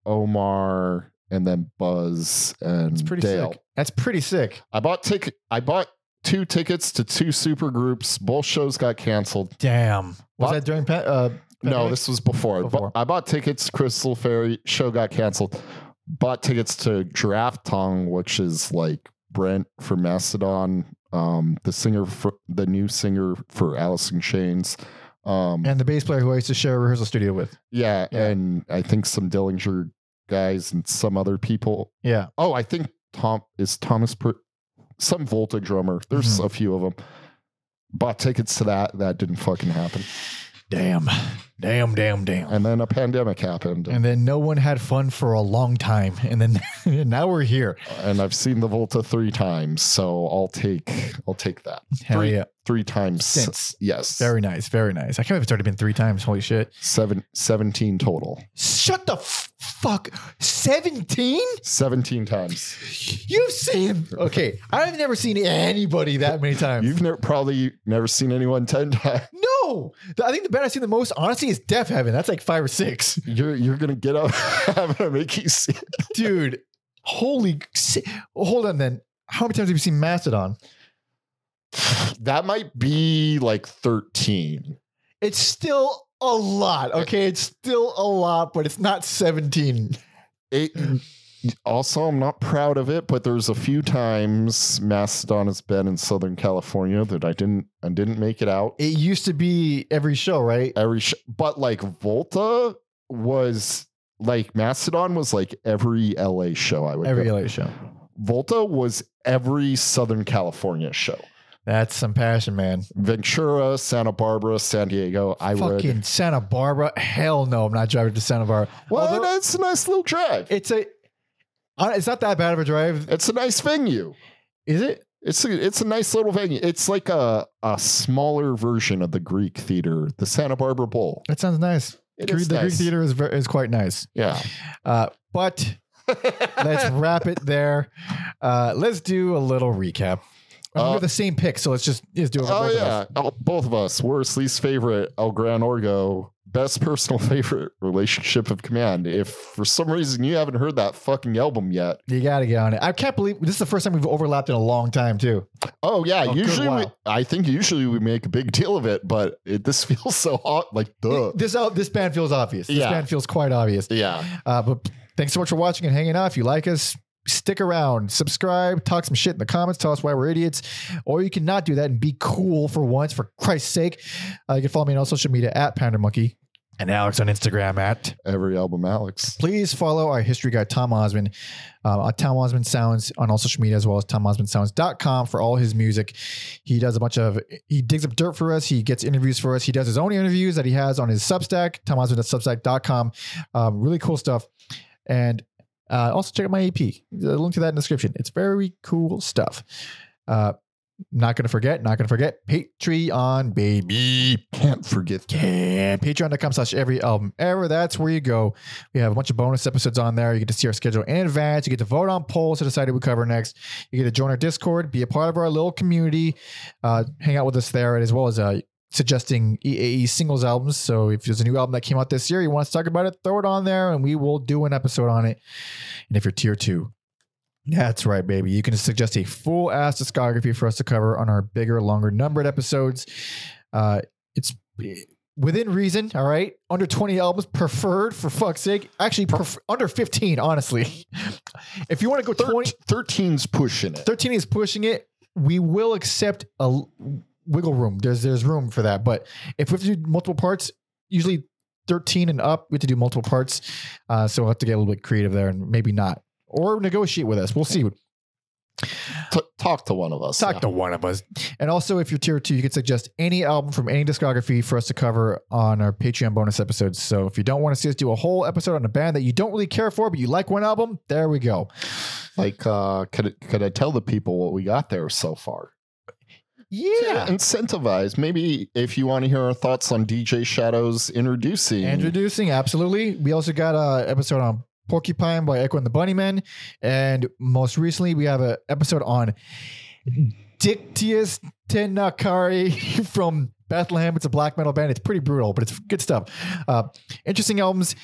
S2: Omar, and then Buzz and
S1: It's pretty
S2: Dale.
S1: sick. That's pretty sick.
S2: I bought ticket. I bought two tickets to two super groups. Both shows got canceled.
S1: Damn. Was
S2: What?
S1: that during? pa- Uh,
S2: No, this was before.
S1: Before.
S2: I bought tickets. Crystal Fairy show got canceled. Bought tickets to Giraffe Tongue, which is like Brent from Mastodon, um, the singer for the new singer for Alice in Chains. Um,
S1: and the bass player who I used to share a rehearsal studio with.
S2: yeah,
S1: Yeah.
S2: and I think some Dillinger guys and some other people.
S1: Yeah.
S2: Oh, I think Tom is Thomas per some Volta drummer. There's
S1: Mhm.
S2: a few of them. Bought tickets to that. That didn't fucking happen.
S1: Damn. Damn. Damn. Damn.
S2: And then a pandemic happened.
S1: And then no one had fun for a long time, and then [LAUGHS] now we're here.
S2: and I've seen the Volta three times, so I'll take I'll take that.
S1: Hell
S2: three,
S1: yeah!
S2: three times
S1: Since
S2: yes,
S1: very nice, very nice. I can't believe it's already been three times. Holy shit!
S2: seven, 17 total.
S1: Shut the f- fuck. Seventeen?
S2: Seventeen times.
S1: You've seen? Okay, I've never seen anybody that many times.
S2: You've never probably never seen anyone ten times.
S1: no, I think the band I've seen the most, honestly, is Deafheaven. That's like five or six,
S2: You're you're gonna get up. I'm gonna make you see.
S1: dude. Holy, hold on. Then, how many times have you seen Mastodon? [SIGHS]
S2: That might be like thirteen.
S1: It's still a lot. Okay, it's still a lot, but it's not seventeen.
S2: It, also, I'm not proud of it, but there's a few times Mastodon has been in Southern California that I didn't I didn't make it out.
S1: It used to be every show, right?
S2: every sh- but like Volta was like Mastodon was like every LA show I would
S1: Every
S2: go.
S1: LA show.
S2: Volta was every Southern California show.
S1: That's some passion, man.
S2: Ventura, Santa Barbara, San Diego. I
S1: Fucking
S2: would.
S1: Santa Barbara. Hell no, I'm not driving to Santa Barbara.
S2: Well,
S1: Although
S2: that's a nice little drive.
S1: it's a, it's not that bad of a drive,
S2: It's a nice venue.
S1: is it?
S2: It's a, it's a nice little venue. It's like a, a smaller version of the Greek theater, the Santa Barbara Bowl.
S1: That sounds nice.
S2: It
S1: Gre-
S2: is
S1: the Greek theater is ver- is quite nice.
S2: Yeah.
S1: Uh, but let's [LAUGHS] wrap it there. Uh, let's do a little recap. I mean, we
S2: Uh,
S1: the same pick, so let's just let's do it.
S2: Oh
S1: both of
S2: yeah,
S1: us.
S2: oh, both of us. Worst, least favorite. El Gran Orgo. Best personal [LAUGHS] favorite. Relationship of Command. If for some reason you haven't heard that fucking album yet,
S1: You got to get on it. I can't believe this is the first time we've overlapped in a long time too.
S2: oh yeah.
S1: A
S2: usually, we. I think usually we make a big deal of it, but it, this [LAUGHS] feels so hot. Like duh.
S1: This out this band feels obvious. This
S2: Yeah.
S1: band feels quite obvious.
S2: Yeah.
S1: Uh, but thanks so much for watching and hanging out. If you like us, stick around, subscribe, talk some shit in the comments, tell us why we're idiots, or you can not do that and be cool for once, for Christ's sake. Uh, you can follow me on social media at Pander Monkey and Alex on Instagram at.
S2: Every album, Alex.
S1: Please follow our history guy Tom Osman uh, Tom Osman Sounds on all social media as well as TomOsmanSounds.com for all his music. He does a bunch of he digs up dirt for us. He gets interviews for us. He does his own interviews that he has on his Substack, TomOsman.substack.com. Um, really cool stuff. And uh, also check out my EP. The link to that in the description. It's very cool stuff. Uh, not gonna forget, not gonna forget Patreon, baby.
S2: Can't forget. that.
S1: Yeah, patreon.com slash every album ever. That's where you go. We have a bunch of bonus episodes on there. You get to see our schedule in advance. You get to vote on polls to decide who we cover next. You get to join our Discord, be a part of our little community, uh, hang out with us there, as well as uh, suggesting EAE singles albums. So if there's a new album that came out this year, you want us to talk about it, throw it on there and we will do an episode on it. And if you're tier two, That's right, baby. You can suggest a full ass discography for us to cover on our bigger, longer numbered episodes. Uh, it's within reason, all right? Under 20 albums preferred for fuck's sake. Actually, pref- under 15, honestly. [LAUGHS] if you want to go 20,
S2: 13's pushing it.
S1: 13 is pushing it. We will accept a wiggle room. There's there's room for that. But if we have to do multiple parts, usually 13 and up, we have to do multiple parts. Uh, so we'll have to get a little bit creative there and maybe not. Or negotiate with us. We'll see.
S2: T- talk to one of us.
S1: Talk
S2: yeah.
S1: to one of us. And also, if you're tier two, you can suggest any album from any discography for us to cover on our Patreon bonus episodes. So if you don't want to see us do a whole episode on a band that you don't really care for, but you like one album, there we go.
S2: Like, uh, could could I tell the people what we got there so far?
S1: Yeah.
S2: incentivize. Maybe if you want to hear our thoughts on DJ Shadows introducing.
S1: Introducing, absolutely. We also got a episode on Porcupine by Echo and the Bunnymen, and most recently we have an episode on Dictius Te Necare [LAUGHS] from Bethlehem. It's a black metal band. It's pretty brutal, but it's good stuff. Uh, interesting albums.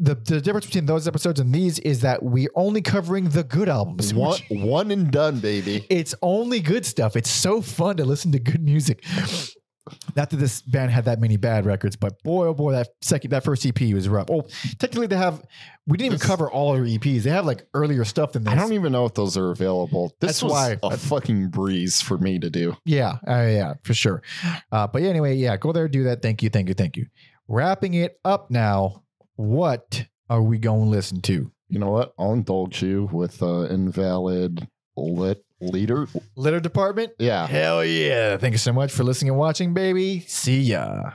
S1: The, the difference between those episodes and these is that we're only covering the good albums.
S2: one, one and done, baby.
S1: it's only good stuff. It's so fun to listen to good music. Not that this band had that many bad records, but boy, oh boy, that second, that first EP was rough. Oh, technically, they have. We didn't even cover all their EPs. They have like earlier stuff than this.
S2: I don't even know if those are available. This
S1: That's
S2: was
S1: why-
S2: a fucking breeze for me to do.
S1: Yeah, uh, yeah, for sure. Uh, but yeah, anyway, yeah, go there, do that. Thank you, thank you, thank you. Wrapping it up now. What are we going to listen to?
S2: You know what? I'll indulge you with uh, invalid lit leader.
S1: Litter department.
S2: Yeah.
S1: Hell yeah! Thank you so much for listening and watching, baby. See ya.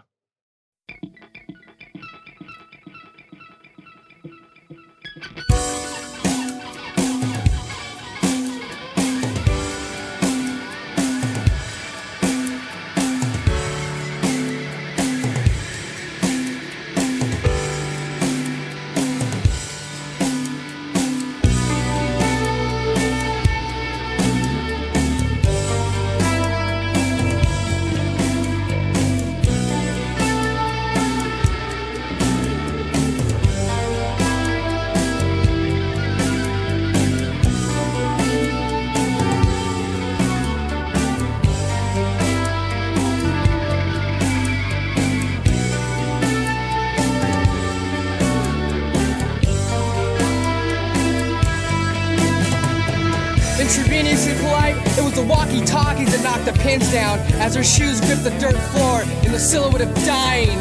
S5: Walkie-talkies that knocked the pins down as her shoes gripped the dirt floor in the silhouette of dying.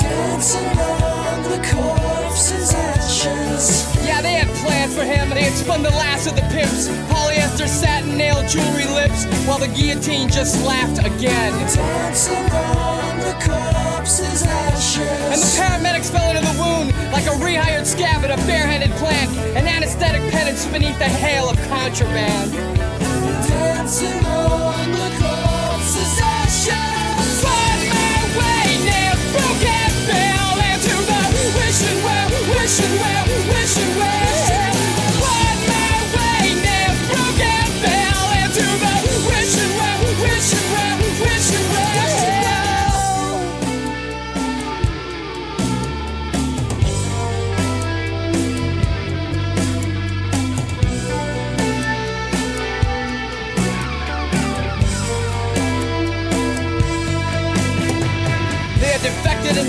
S6: Dancing on the corpse's ashes.
S5: Yeah, they had plans for him. They had spun the last of the pimps, polyester satin nail jewelry lips, while the guillotine just laughed again.
S6: Dancing on the corpse's ashes.
S5: And the paramedics fell into the wound like a rehired scab at a barehanded plant, an anesthetic penance beneath the hail of contraband.
S6: Dancing on the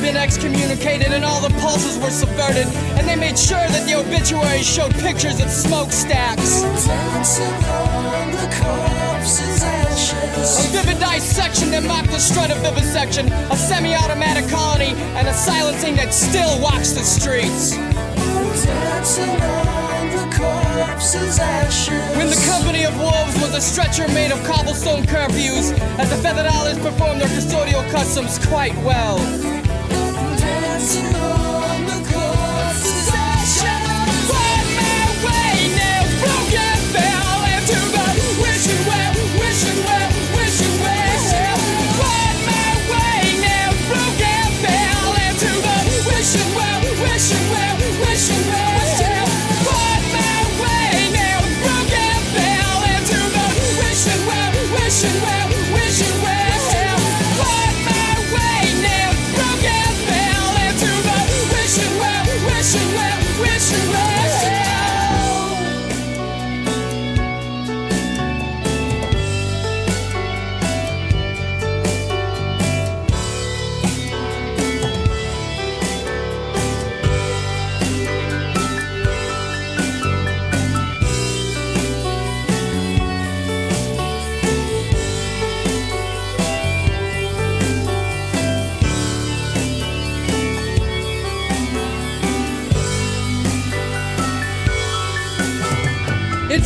S5: been excommunicated, and all the pulses were subverted. And they made sure that the obituaries showed pictures of smokestacks.
S6: Dancing on the corpse's
S5: A vivid dissection that mocked the strut of vivisection, a semi-automatic colony, and a silencing that still walks the streets.
S6: Dancing on the corpse's ashes.
S5: When the company of wolves was a stretcher made of cobblestone curfews, as the Featherdollars performed their custodial customs quite well.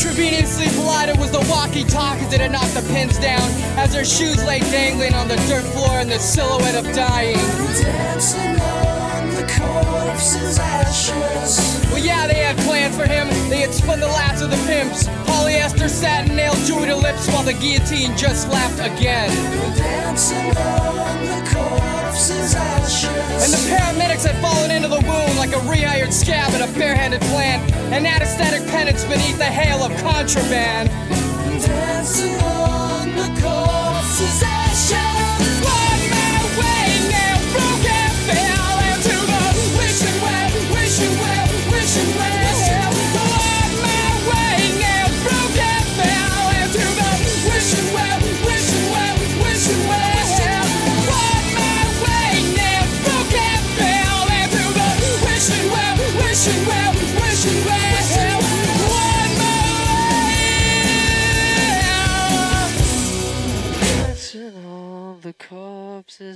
S5: Intravenously collided was the walkie-talkies that had knocked the pins down as their shoes lay dangling on the dirt floor in the silhouette of dying.
S6: Dancing on the corpse's ashes.
S5: Well, yeah, they had plans for him. They had spun the last of the pimps. Polyester satin nailed to lips while the guillotine just laughed again.
S6: Dancing on the corpse's.
S5: And the paramedics had fallen into the wound like a rehired scab at a barehanded plant. An anesthetic penance beneath the hail of contraband.
S6: Dancing on the corpse's ashes.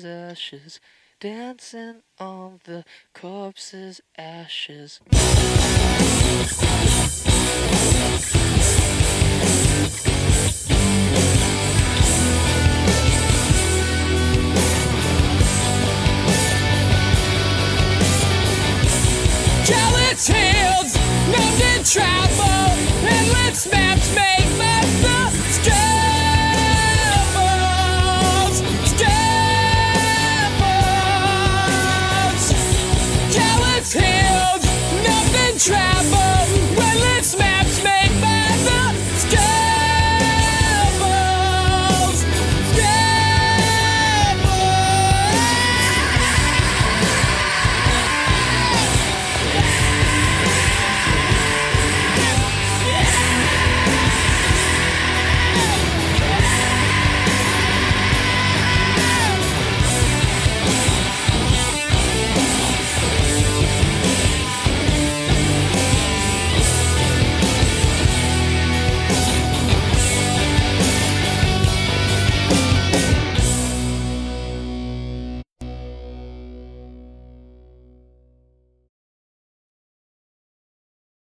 S5: ashes,
S6: dancing on the corpse's ashes. Hills, travel, and let's
S5: maps make but the stress.